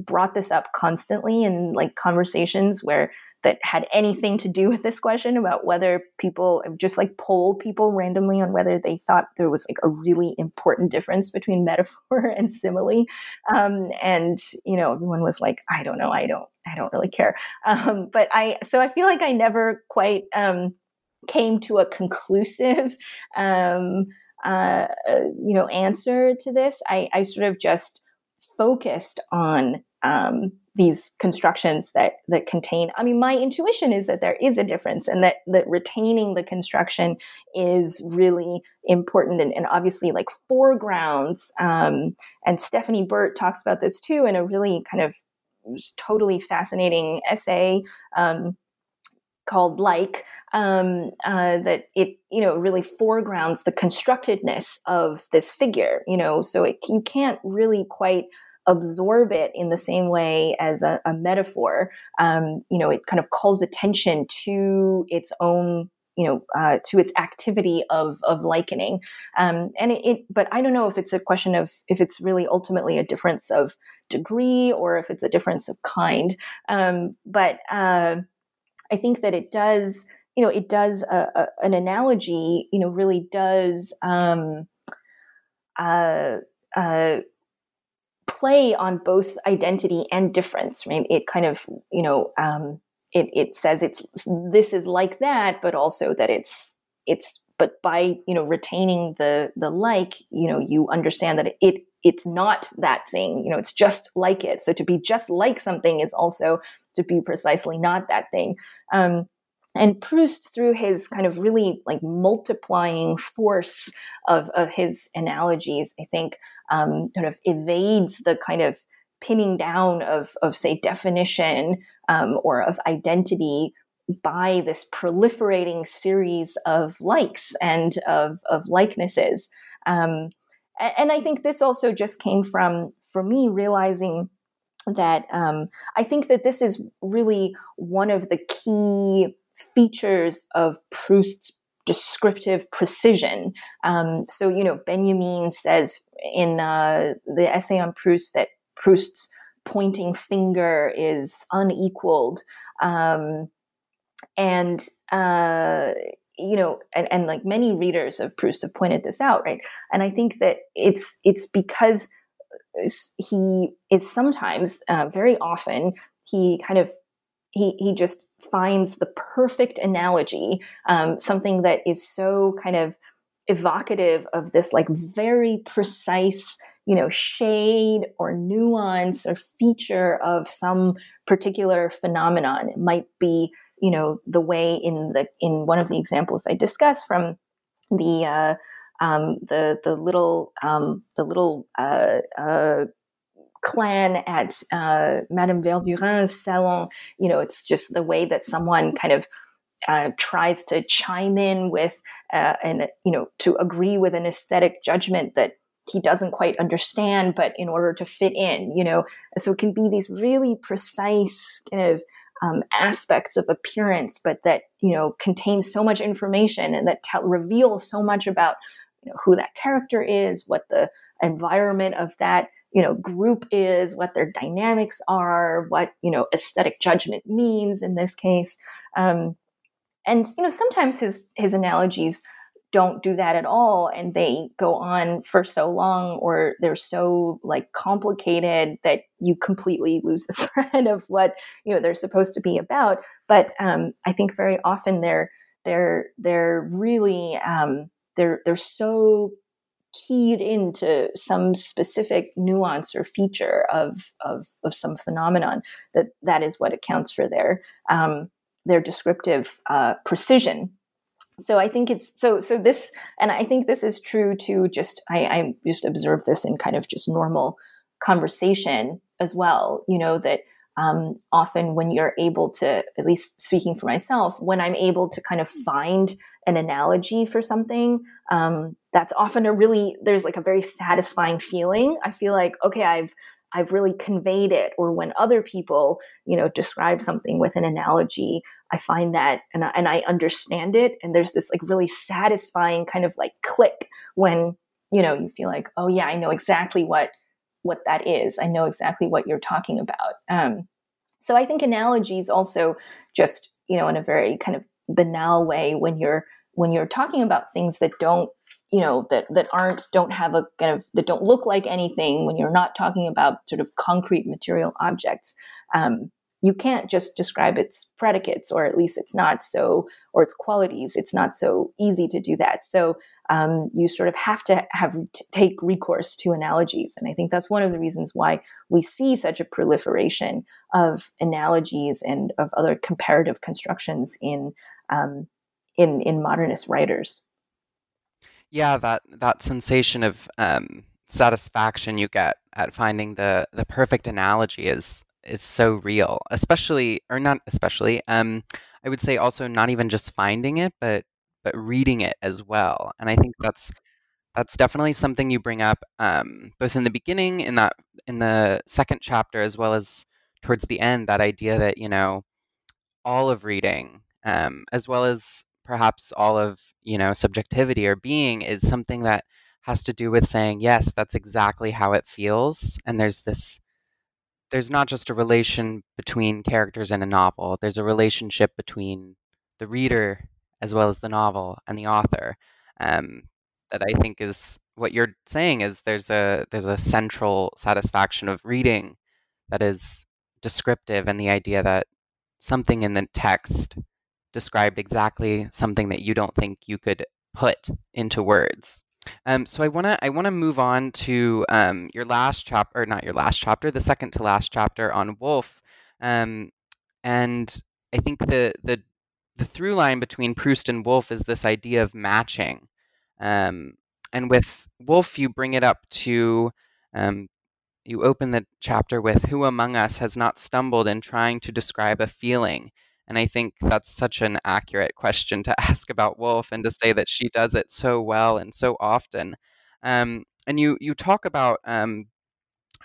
brought this up constantly in like conversations where that had anything to do with this question about whether people just like poll people randomly on whether they thought there was like a really important difference between metaphor and simile. Um, and you know everyone was like i don't know i don't i don't really care. Um, but i so i feel like i never quite um, came to a conclusive um, uh, uh, you know answer to this I, I sort of just focused on um, these constructions that that contain i mean my intuition is that there is a difference and that that retaining the construction is really important and, and obviously like foregrounds um, and stephanie burt talks about this too in a really kind of totally fascinating essay um, called like um, uh, that it you know really foregrounds the constructedness of this figure you know? So it, you can't really quite absorb it in the same way as a, a metaphor. Um, you know, it kind of calls attention to its own you know uh, to its activity of of likening. Um, and it, it, but i don't know if it's a question of if it's really ultimately a difference of degree or if it's a difference of kind. Um, but uh, i think that it does you know it does a, a, an analogy you know really does um, uh, uh play on both identity and difference, right? It kind of, you know, um, it, it says it's this is like that, but also that it's it's but by you know retaining the the like, you know, you understand that it it's not that thing, you know, it's just like it. So to be just like something is also to be precisely not that thing. Um, and Proust, through his kind of really like multiplying force of, of his analogies, I think um, kind of evades the kind of pinning down of, of say, definition um, or of identity by this proliferating series of likes and of, of likenesses. Um, and I think this also just came from, for me, realizing that um, I think that this is really one of the key features of Proust's descriptive precision. Um, so, you know, Benjamin says in uh, the essay on Proust that Proust's pointing finger is unequaled. Um, and, uh, you know, and, and like many readers of Proust have pointed this out, right? And I think that it's it's because he is sometimes, uh, very often, he kind of he he just finds the perfect analogy, um, something that is so kind of evocative of this like very precise you know shade or nuance or feature of some particular phenomenon it might be you know the way in the in one of the examples i discussed from the uh, um, the the little um, the little uh, uh, clan at uh, Madame Verdurin's salon. You know, it's just the way that someone kind of uh, tries to chime in with uh, and you know to agree with an aesthetic judgment that he doesn't quite understand, but in order to fit in, you know, so it can be these really precise kind of um, aspects of appearance, but that you know contains so much information and that te- reveals so much about you know who that character is, what the environment of that you know group is what their dynamics are what you know aesthetic judgment means in this case. Um, and you know sometimes his his analogies don't do that at all and they go on for so long or they're so like complicated that you completely lose the thread of what you know they're supposed to be about. But um, i think very often they're they're they're really um, they're they're so keyed into some specific nuance or feature of of, of some phenomenon that that is what accounts for their um, their descriptive uh, precision so I think it's so so this and I think this is true to just I, I just observe this in kind of just normal conversation as well. You know that um, often when you're able to, at least speaking for myself, when I'm able to kind of find an analogy for something, um, that's often a really there's like a very satisfying feeling. I feel like okay, I've I've really conveyed it. Or when other people, you know, describe something with an analogy, I find that and I, and I understand it. And there's this like really satisfying kind of like click when, you know, you feel like, oh yeah, I know exactly what, what that is. I know exactly what you're talking about. Um, so I think analogies also just, you know, in a very kind of banal way when you're, when you're talking about things that don't you know that that aren't don't have a kind of that don't look like anything when you're not talking about sort of concrete material objects um, you can't just describe its predicates or at least it's not so or its qualities it's not so easy to do that. So um, you sort of have to have t- take recourse to analogies and i think that's one of the reasons why we see such a proliferation of analogies and of other comparative constructions in um, in in modernist writers. Yeah that that sensation of um, satisfaction you get at finding the the perfect analogy is is so real, especially or not especially. Um, I would say also not even just finding it, but but reading it as well. And I think that's that's definitely something you bring up um, both in the beginning in that in the second chapter as well as towards the end that idea that you know all of reading um, as well as perhaps all of you know subjectivity or being is something that has to do with saying yes that's exactly how it feels and there's this there's not just a relation between characters in a novel, there's a relationship between the reader as well as the novel and the author. Um, that I think is what you're saying is there's a there's a central satisfaction of reading that is descriptive and the idea that something in the text described exactly something that you don't think you could put into words. Um, so I wanna I wanna move on to um, your last chapter, or not your last chapter, the second to last chapter on Woolf, um, and I think the the the through line between Proust and Woolf is this idea of matching, um, and with Woolf you bring it up to um, you open the chapter with who among us has not stumbled in trying to describe a feeling and I think that's such an accurate question to ask about Woolf and to say that she does it so well and so often. Um, and you you talk about um,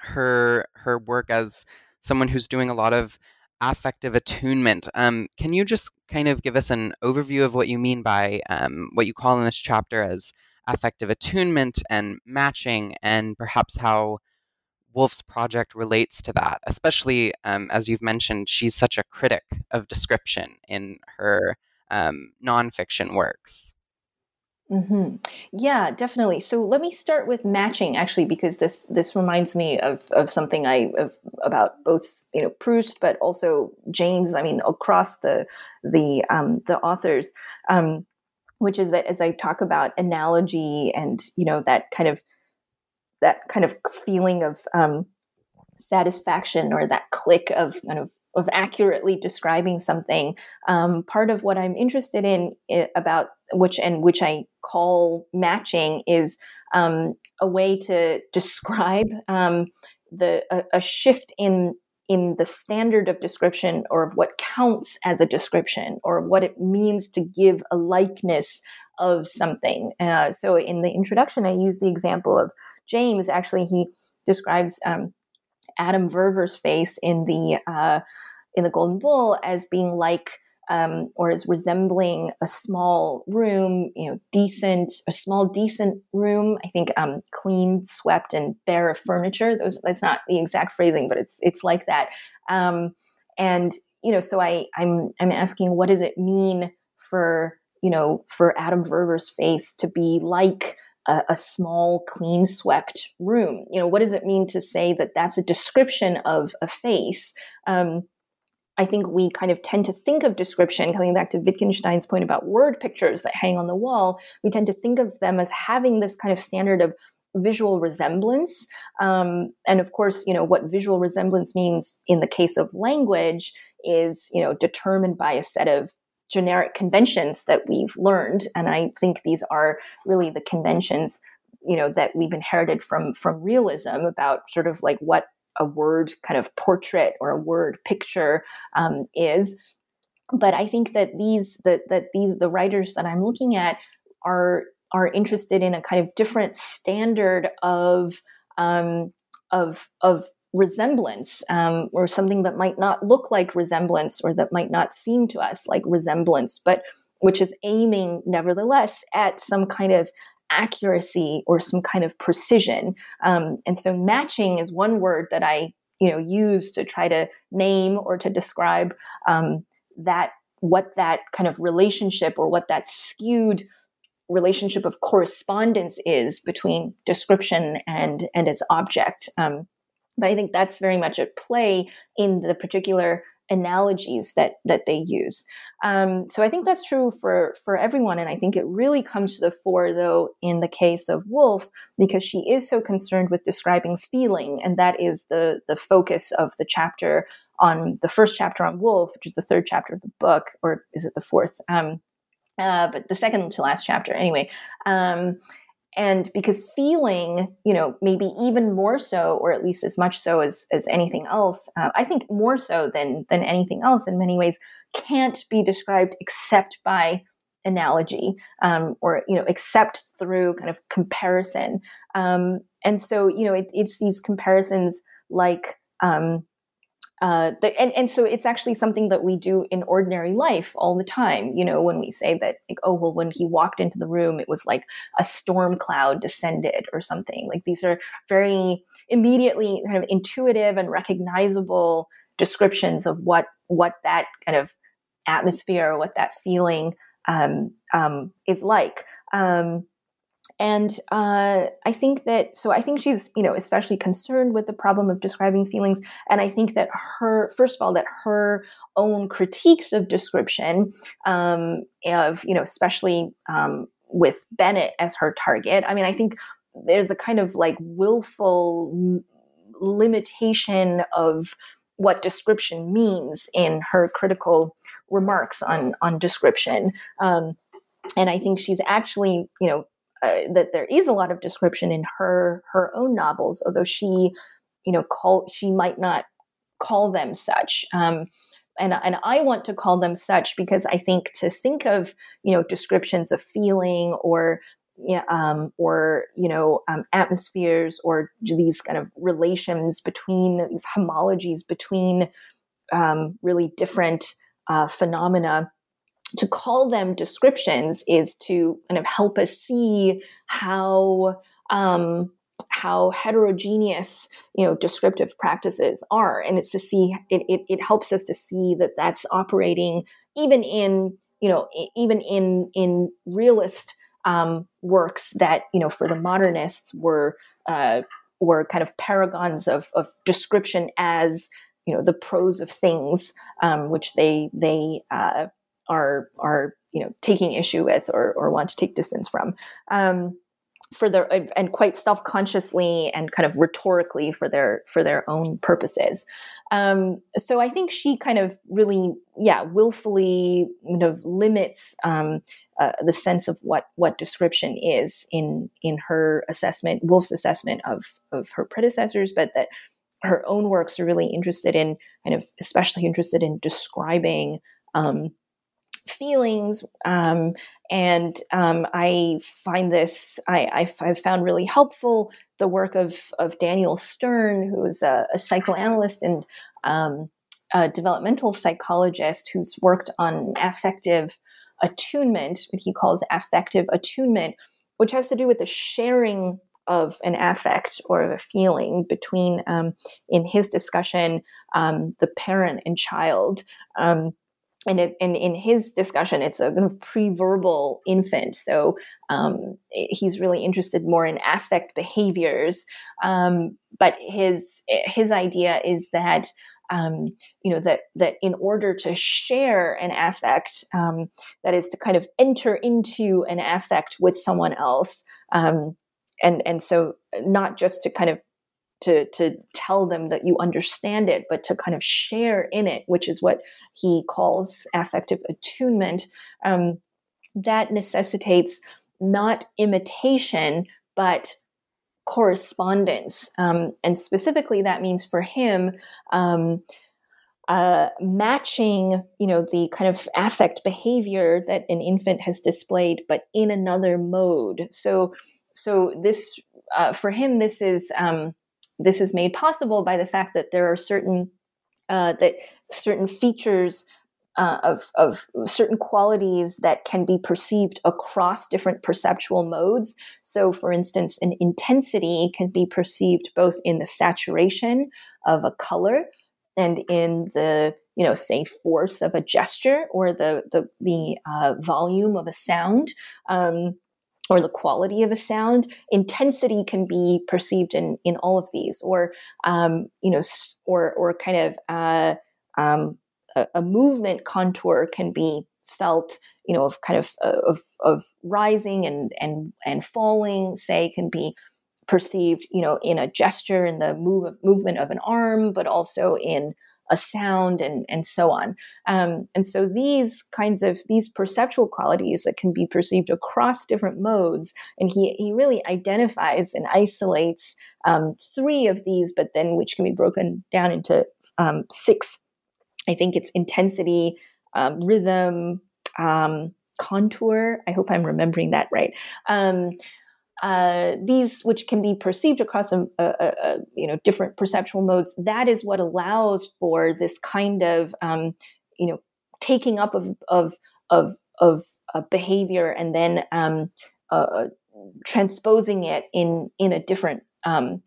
her her work as someone who's doing a lot of affective attunement. Um, can you just kind of give us an overview of what you mean by um, what you call in this chapter as affective attunement and matching, and perhaps how Woolf's project relates to that, especially um, as you've mentioned, she's such a critic of description in her um, nonfiction works. Mm-hmm. Yeah, definitely. So let me start with matching, actually, because this this reminds me of of something I of, about both you know Proust, but also James. I mean, across the the um, the authors, um, which is that as I talk about analogy and you know that kind of that kind of feeling of um, satisfaction or that click of kind of of accurately describing something. Um, part of what I'm interested in it, about which and which I call matching is um, a way to describe um, the a, a, shift in in the standard of description or of what counts as a description or what it means to give a likeness of something. Uh, so in the introduction, I use the example of James. Actually, he describes um, Adam Verver's face in the uh, in the Golden Bowl as being like um, or as resembling a small room, you know, decent, a small decent room. I think um, clean, swept, and bare of furniture. Those that's not the exact phrasing, but it's it's like that. Um, and you know, so I I'm I'm asking, what does it mean for you know for Adam Verver's face to be like a, a, small, clean swept room. You know, what does it mean to say that that's a description of a face? Um, I think we kind of tend to think of description, coming back to Wittgenstein's point about word pictures that hang on the wall, we tend to think of them as having this kind of standard of visual resemblance. Um, and of course, you know, what visual resemblance means in the case of language is, you know, determined by a set of generic conventions that we've learned. And I think these are really the conventions, you know, that we've inherited from from realism about sort of like what a word kind of portrait or a word picture um, is. But I think that these that that these the writers that I'm looking at are are interested in a kind of different standard of um, of of resemblance um, or something that might not look like resemblance or that might not seem to us like resemblance, but which is aiming nevertheless at some kind of accuracy or some kind of precision. Um, and so matching is one word that I you know use to try to name or to describe um, that what that kind of relationship or what that skewed relationship of correspondence is between description and and its object. Um, but I think that's very much at play in the particular analogies that that they use. Um, so I think that's true for for everyone, and I think it really comes to the fore though in the case of Woolf because she is so concerned with describing feeling, and that is the the focus of the chapter on the first chapter on Woolf, which is the third chapter of the book, or is it the fourth? Um, uh, but the second to last chapter anyway. Um, and because feeling you know maybe even more so or at least as much so as as anything else uh, i think more so than than anything else in many ways can't be described except by analogy um, or you know except through kind of comparison. Um, and so you know it, it's these comparisons like um, uh, the, and, and so it's actually something that we do in ordinary life all the time. You know, when we say that, like, oh, well, when he walked into the room, it was like a storm cloud descended or something. Like these are very immediately kind of intuitive and recognizable descriptions of what what that kind of atmosphere, what that feeling um, um, is like. Um, and uh, I think that, so I think she's, you know, especially concerned with the problem of describing feelings. And I think that her, first of all, that her own critiques of description, um, of, you know, especially um, with Bennett as her target, I mean, I think there's a kind of like willful limitation of what description means in her critical remarks on on description. Um, and I think she's actually, you know, uh, that there is a lot of description in her her own novels, although she, you know, call she might not call them such. Um, and and I want to call them such because I think to think of you know descriptions of feeling or um, or you know um, atmospheres or these kind of relations between these homologies between um, really different uh, phenomena to call them descriptions is to kind of help us see how um, how heterogeneous you know descriptive practices are. And it's to see it, it, it helps us to see that that's operating even in you know even in in realist um, works that you know for the modernists were uh, were kind of paragons of, of description as you know the prose of things um, which they they uh, are are you know taking issue with or, or want to take distance from. Um, for their and quite self-consciously and kind of rhetorically for their for their own purposes. Um, so i think she kind of really yeah willfully kind of limits um, uh, the sense of what what description is in in her assessment woolf's assessment of of her predecessors but that her own works are really interested in kind of especially interested in describing um, feelings. Um, and um, I find this, I, have found really helpful the work of, of Daniel Stern, who is a, a psychoanalyst and um, a developmental psychologist who's worked on affective attunement, what he calls affective attunement, which has to do with the sharing of an affect or of a feeling between, um, in his discussion, um, the parent and child. Um, and, it, in his discussion, it's a kind of pre-verbal infant. So um, he's really interested more in affect behaviors. Um, but his his idea is that um, you know that that in order to share an affect, um, that is to kind of enter into an affect with someone else, um, and and so not just to kind of to to tell them that you understand it, but to kind of share in it, which is what he calls affective attunement. Um, that necessitates not imitation, but correspondence. Um, and specifically, that means for him, um, uh, matching, you know, the kind of affect behavior that an infant has displayed, but in another mode. So, so this uh, for him, this is um, this is made possible by the fact that there are certain uh, that certain features uh, of, of certain qualities that can be perceived across different perceptual modes. So, for instance, an intensity can be perceived both in the saturation of a color and in the you know say force of a gesture or the the, the uh, volume of a sound um, or the quality of a sound intensity can be perceived in in all of these or um, you know or or kind of uh, um, a, a, movement contour can be felt you know of kind of of of rising and and and falling say can be perceived you know in a gesture in the move movement of an arm but also in a sound and and so on. Um, and so these kinds of these perceptual qualities that can be perceived across different modes and he he really identifies and isolates um, three of these but then which can be broken down into um, six. I think it's intensity um, rhythm um, contour. I hope i'm remembering that right. Um, uh, these which can be perceived across a, a, a, you know different perceptual modes that is what allows for this kind of um, you know taking up of of of, of uh, behavior and then um, uh, transposing it in in a different um,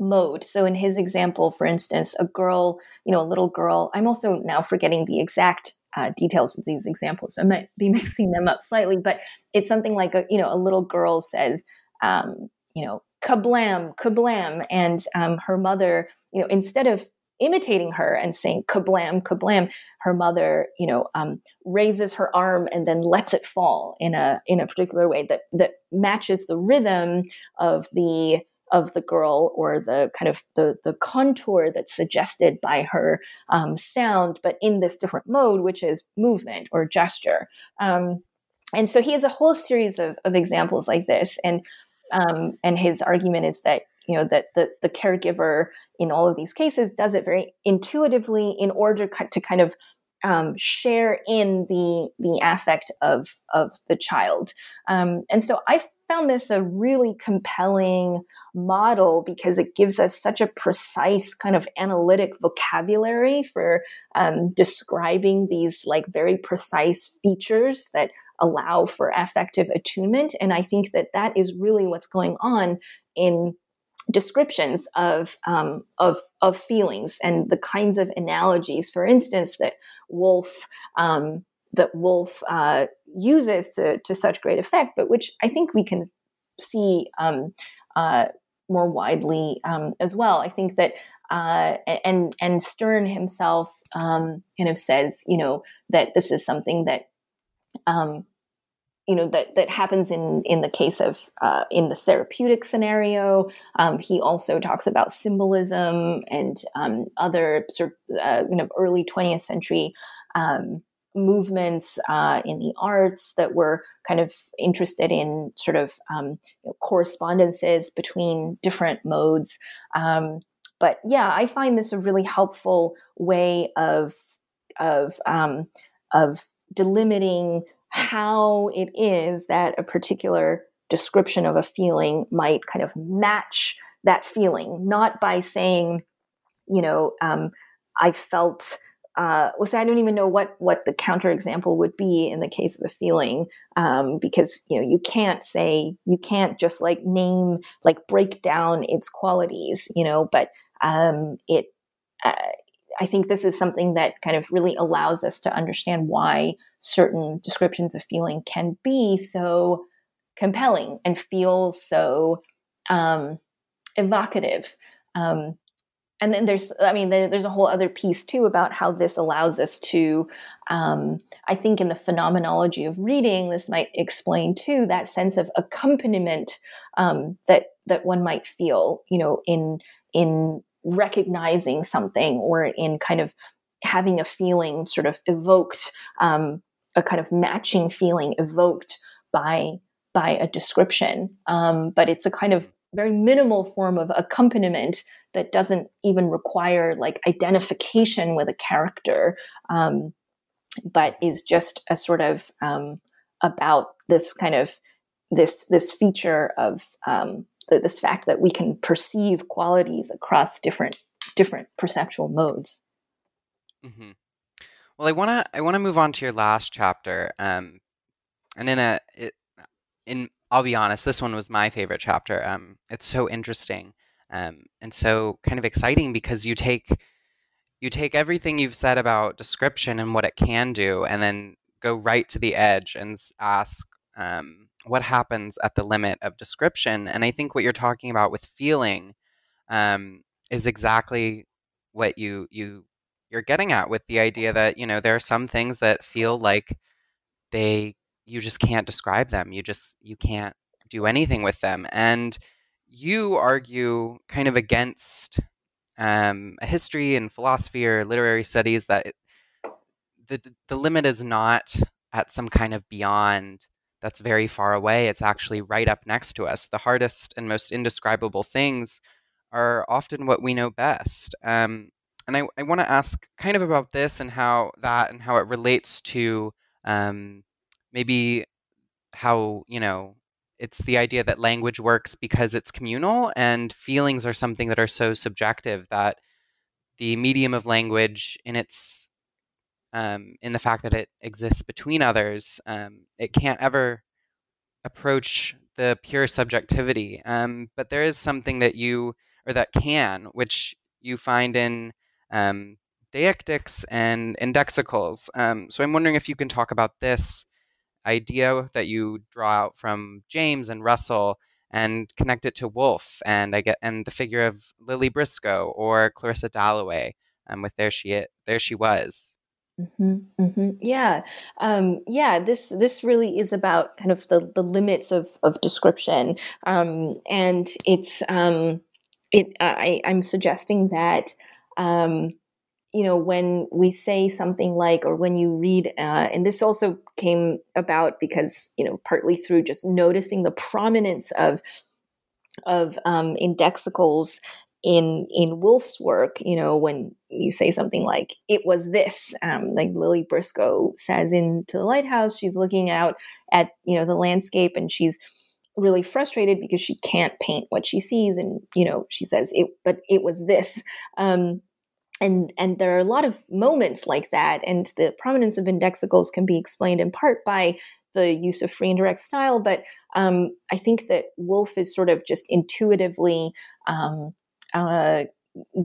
mode. So in his example for instance a girl you know a little girl i'm also now forgetting the exact uh, details of these examples so i might be mixing them up slightly but it's something like a you know a little girl says um, you know, kablam, kablam. And um, her mother, you know, instead of imitating her and saying kablam, kablam, her mother, you know, um, raises her arm and then lets it fall in a in a particular way that that matches the rhythm of the of the girl or the kind of the the contour that's suggested by her um, sound, but in this different mode, which is movement or gesture. Um, and so he has a whole series of, of examples like this. And um, and his argument is that you know that the, the caregiver in all of these cases does it very intuitively in order to kind of um, share in the the affect of of the child. Um, and so i found this a really compelling model because it gives us such a precise kind of analytic vocabulary for um, describing these like very precise features that allow for affective attunement. And I think that that is really what's going on in descriptions of um, of of feelings and the kinds of analogies, for instance, that Woolf um, that Woolf uh, uses to to such great effect, but which I think we can see um, uh, more widely um, as well. I think that uh, and and Stern himself um, kind of says, you know, that this is something that um, you know that that happens in in the case of uh, in the therapeutic scenario. Um, he also talks about symbolism and um, other sort of, uh, you know early 20th century um, movements uh, in the arts that were kind of interested in sort of um, you know, correspondences between different modes. Um, but yeah, I find this a really helpful way of of um, of delimiting how it is that a particular description of a feeling might kind of match that feeling, not by saying, you know, um, I felt. Uh, well, say I don't even know what what the counterexample would be in the case of a feeling, um, because you know you can't say you can't just like name like break down its qualities, you know. But um, it, uh, I think this is something that kind of really allows us to understand why certain descriptions of feeling can be so compelling and feel so um, evocative. Um, and then there's i mean there's a whole other piece too about how this allows us to um, i think in the phenomenology of reading this might explain too that sense of accompaniment um, that that one might feel you know in in recognizing something or in kind of having a feeling sort of evoked um, a kind of matching feeling evoked by by a description. Um, but it's a kind of very minimal form of accompaniment that doesn't even require like identification with a character, um, but is just a sort of um, about this kind of this this feature of um, this fact that we can perceive qualities across different different perceptual modes. Mm-hmm. Well, I want to I want to move on to your last chapter, um, and in a it, in I'll be honest, this one was my favorite chapter. Um, it's so interesting um, and so kind of exciting because you take you take everything you've said about description and what it can do, and then go right to the edge and ask um, what happens at the limit of description. And I think what you're talking about with feeling um, is exactly what you you you're getting at with the idea that you know there are some things that feel like they you just can't describe them. You just you can't do anything with them, and you argue kind of against um, a history and philosophy or literary studies that it, the the limit is not at some kind of beyond that's very far away. It's actually right up next to us. The hardest and most indescribable things are often what we know best. Um, and I, I want to ask kind of about this and how that and how it relates to um, maybe how you know it's the idea that language works because it's communal and feelings are something that are so subjective that the medium of language in its um, in the fact that it exists between others um, it can't ever approach the pure subjectivity um, but there is something that you or that can which you find in um, deictics and indexicals um, so i'm wondering if you can talk about this idea that you draw out from James and Russell and connect it to Woolf and I get and the figure of Lily Briscoe or Clarissa Dalloway um, with there she there she was. Mm-hmm, mm-hmm. Yeah, um, yeah. This this really is about kind of the the limits of of description, um, and it's um, it. I, I'm suggesting that um, you know, when we say something like, or when you read, uh, and this also came about because, you know, partly through just noticing the prominence of of um, indexicals in in Woolf's work. You know, when you say something like "it was this," um, like Lily Briscoe says in "To the Lighthouse," she's looking out at you know the landscape and she's really frustrated because she can't paint what she sees and you know she says it but it was this um, and and there are a lot of moments like that and the prominence of indexicals can be explained in part by the use of free indirect style but um, i think that Woolf is sort of just intuitively um, uh,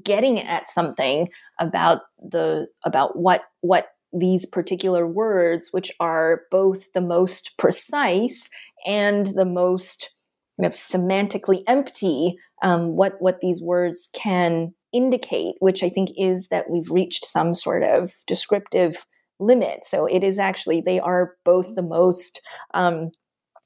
getting at something about the about what what these particular words which are both the most precise and the most kind of semantically empty um, what what these words can indicate, which I think is that we've reached some sort of descriptive limit. So it is actually, they are both the most, um,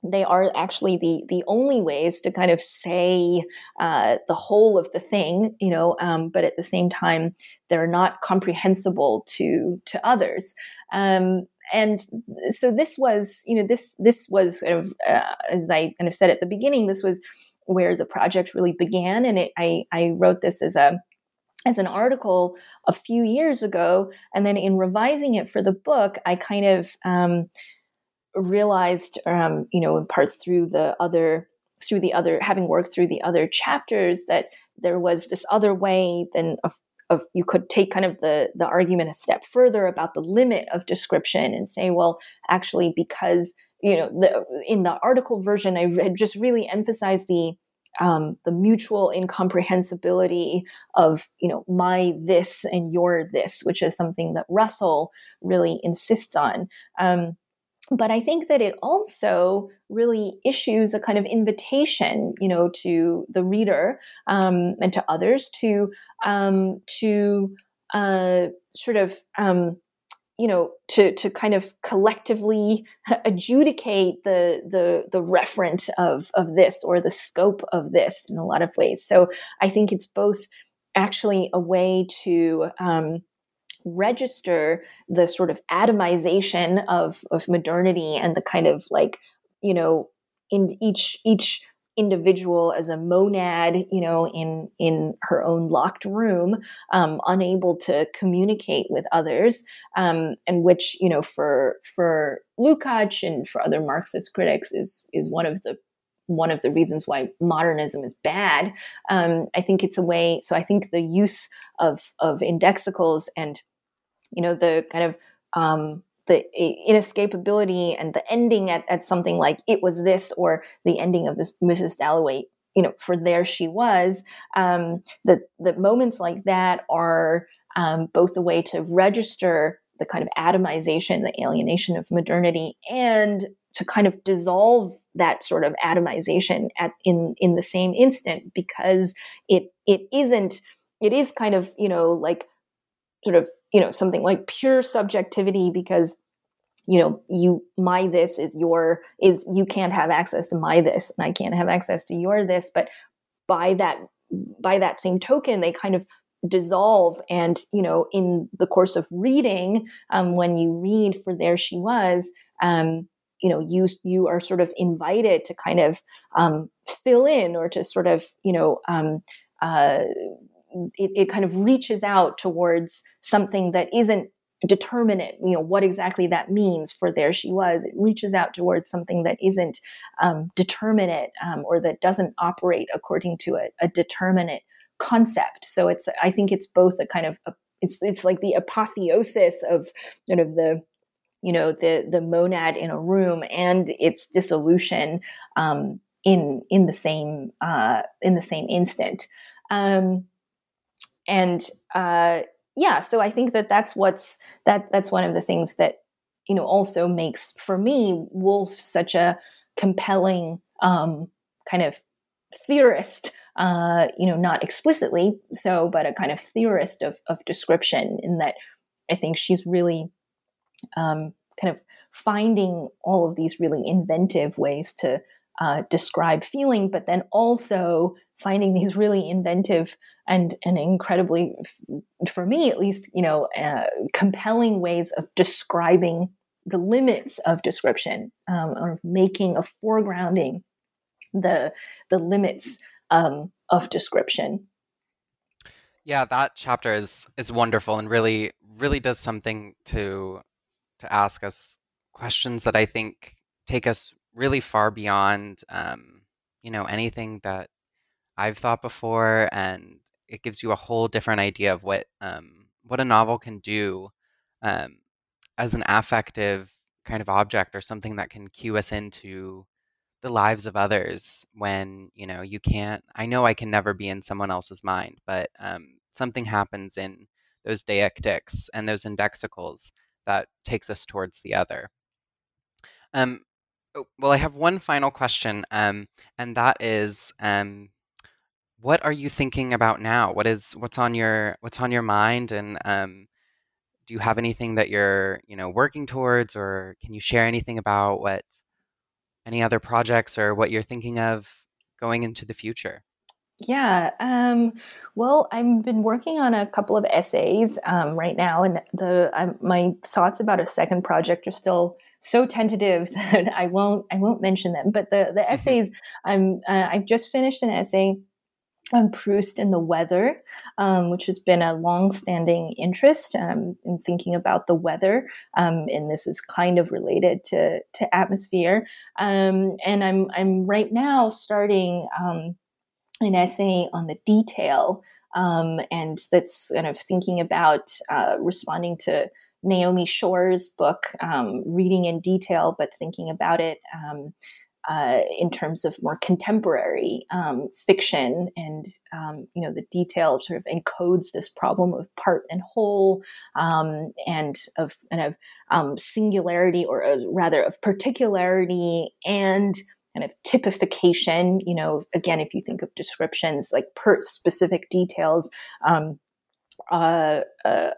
they are actually the the only ways to kind of say uh, the whole of the thing, you know. Um, but at the same time, they're not comprehensible to to others. Um, and so this was, you know, this this was kind of, uh, as I kind of said at the beginning, this was where the project really began, and it, I I wrote this as a as an article a few years ago. And then in revising it for the book, I kind of um, realized, um, you know, in parts through the other, through the other, having worked through the other chapters, that there was this other way than of, of you could take kind of the the argument a step further about the limit of description and say, well, actually, because you know, the, in the article version, I just really emphasized the um, the mutual incomprehensibility of you know my this and your this, which is something that Russell really insists on. Um, but I think that it also really issues a kind of invitation, you know, to the reader um, and to others to um, to uh, sort of um, you know to to kind of collectively adjudicate the the the referent of of this or the scope of this in a lot of ways. So I think it's both actually a way to um, register the sort of atomization of of modernity and the kind of like you know in each each individual as a monad you know in in her own locked room um, unable to communicate with others um, and which you know for for lukács and for other marxist critics is is one of the one of the reasons why modernism is bad. Um, i think it's a way so i think the use of of indexicals and you know the kind of um, the inescapability and the ending at, at something like it was this or the ending of this mrs dalloway you know for there she was um, the the moments like that are um, both a way to register the kind of atomization the alienation of modernity and to kind of dissolve that sort of atomization at in in the same instant because it it isn't it is kind of you know like sort of you know something like pure subjectivity because you know you my this is your is you can't have access to my this and i can't have access to your this. But by that by that same token they kind of dissolve and you know in the course of reading um, when you read for there she was um, you know you you are sort of invited to kind of um, fill in or to sort of you know um, uh, it, it kind of reaches out towards something that isn't determinate you know what exactly that means for there she was. It reaches out towards something that isn't um, determinate um, or that doesn't operate according to a, a, determinate concept. So it's i think it's both a kind of a, it's it's like the apotheosis of sort of the you know the the monad in a room and its dissolution um, in in the same uh, in the same instant. Um, and uh, yeah, so I think that that's what's that that's one of the things that you know also makes for me Woolf such a compelling um, kind of theorist. Uh, you know, not explicitly so, but a kind of theorist of, of description. In that, I think she's really um, kind of finding all of these really inventive ways to uh, describe feeling, but then also finding these really inventive and and incredibly, for me at least, you know, uh, compelling ways of describing the limits of description um, or making a foregrounding the the limits um, of description. Yeah, that chapter is is wonderful and really really does something to to ask us questions that I think take us really far beyond um, you know anything that I've thought before, and it gives you a whole different idea of what um, what a novel can do um, as an affective kind of object or something that can cue us into the lives of others when you know you can't i know i can never be in someone else's mind but um, something happens in those deictics and those indexicals that takes us towards the other. Um, Oh, well, I have one final question, um, and that is, um, what are you thinking about now? What is what's on your what's on your mind, and um, do you have anything that you're you know working towards, or can you share anything about what any other projects or what you're thinking of going into the future? Yeah. Um, well, I've been working on a couple of essays um, right now, and the my thoughts about a second project are still so tentative that I won't I won't mention them. But the the essays I'm uh, I've just finished an essay on Proust and the weather, um, which has been a long-standing interest um, in thinking about the weather, um, and this is kind of related to to atmosphere. Um, and I'm I'm right now starting um, an essay on the detail, um, and that's kind of thinking about uh, responding to Naomi Schor's book, um, reading in detail, but thinking about it um, uh, in terms of more contemporary um, fiction, and um, you know the detail sort of encodes this problem of part and whole, um, and of kind of um, singularity, or uh, rather of particularity and kind of typification. You know, again, if you think of descriptions like per specific details. Um, uh, uh,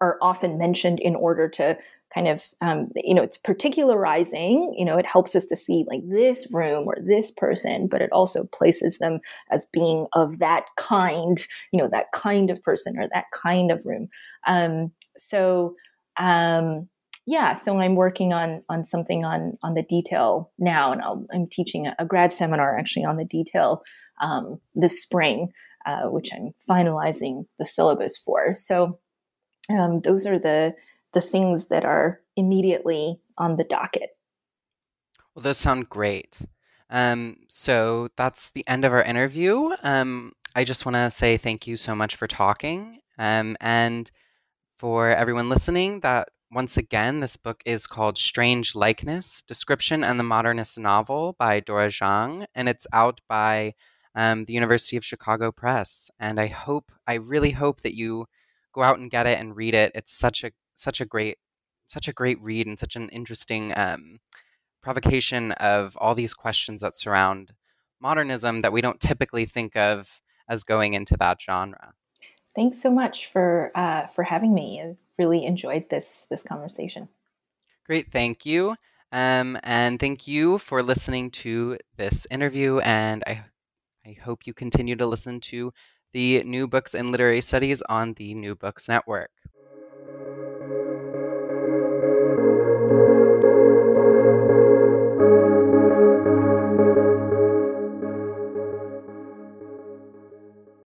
are often mentioned in order to kind of um, you know it's particularizing you know it helps us to see like this room or this person but it also places them as being of that kind you know that kind of person or that kind of room. Um, so um, yeah so i'm working on on something on on the detail now and i am teaching a, a, grad seminar actually on the detail um, this spring uh, which i'm finalizing the syllabus for. So um, those are the the things that are immediately on the docket. Well, those sound great. Um, so that's the end of our interview. Um, I just want to say thank you so much for talking. Um, and for everyone listening, that once again, this book is called Strange Likeness Description and the Modernist Novel by Dora Zhang, and it's out by um, the University of Chicago Press. And I hope, I really hope that you go out and get it and read it. It's such a such a great such a great read and such an interesting um, provocation of all these questions that surround modernism that we don't typically think of as going into that genre. Thanks so much for uh, for having me. I really enjoyed this this conversation. Great, thank you, um, and thank you for listening to this interview. And I I hope you continue to listen to the New Books in Literary Studies on the New Books Network.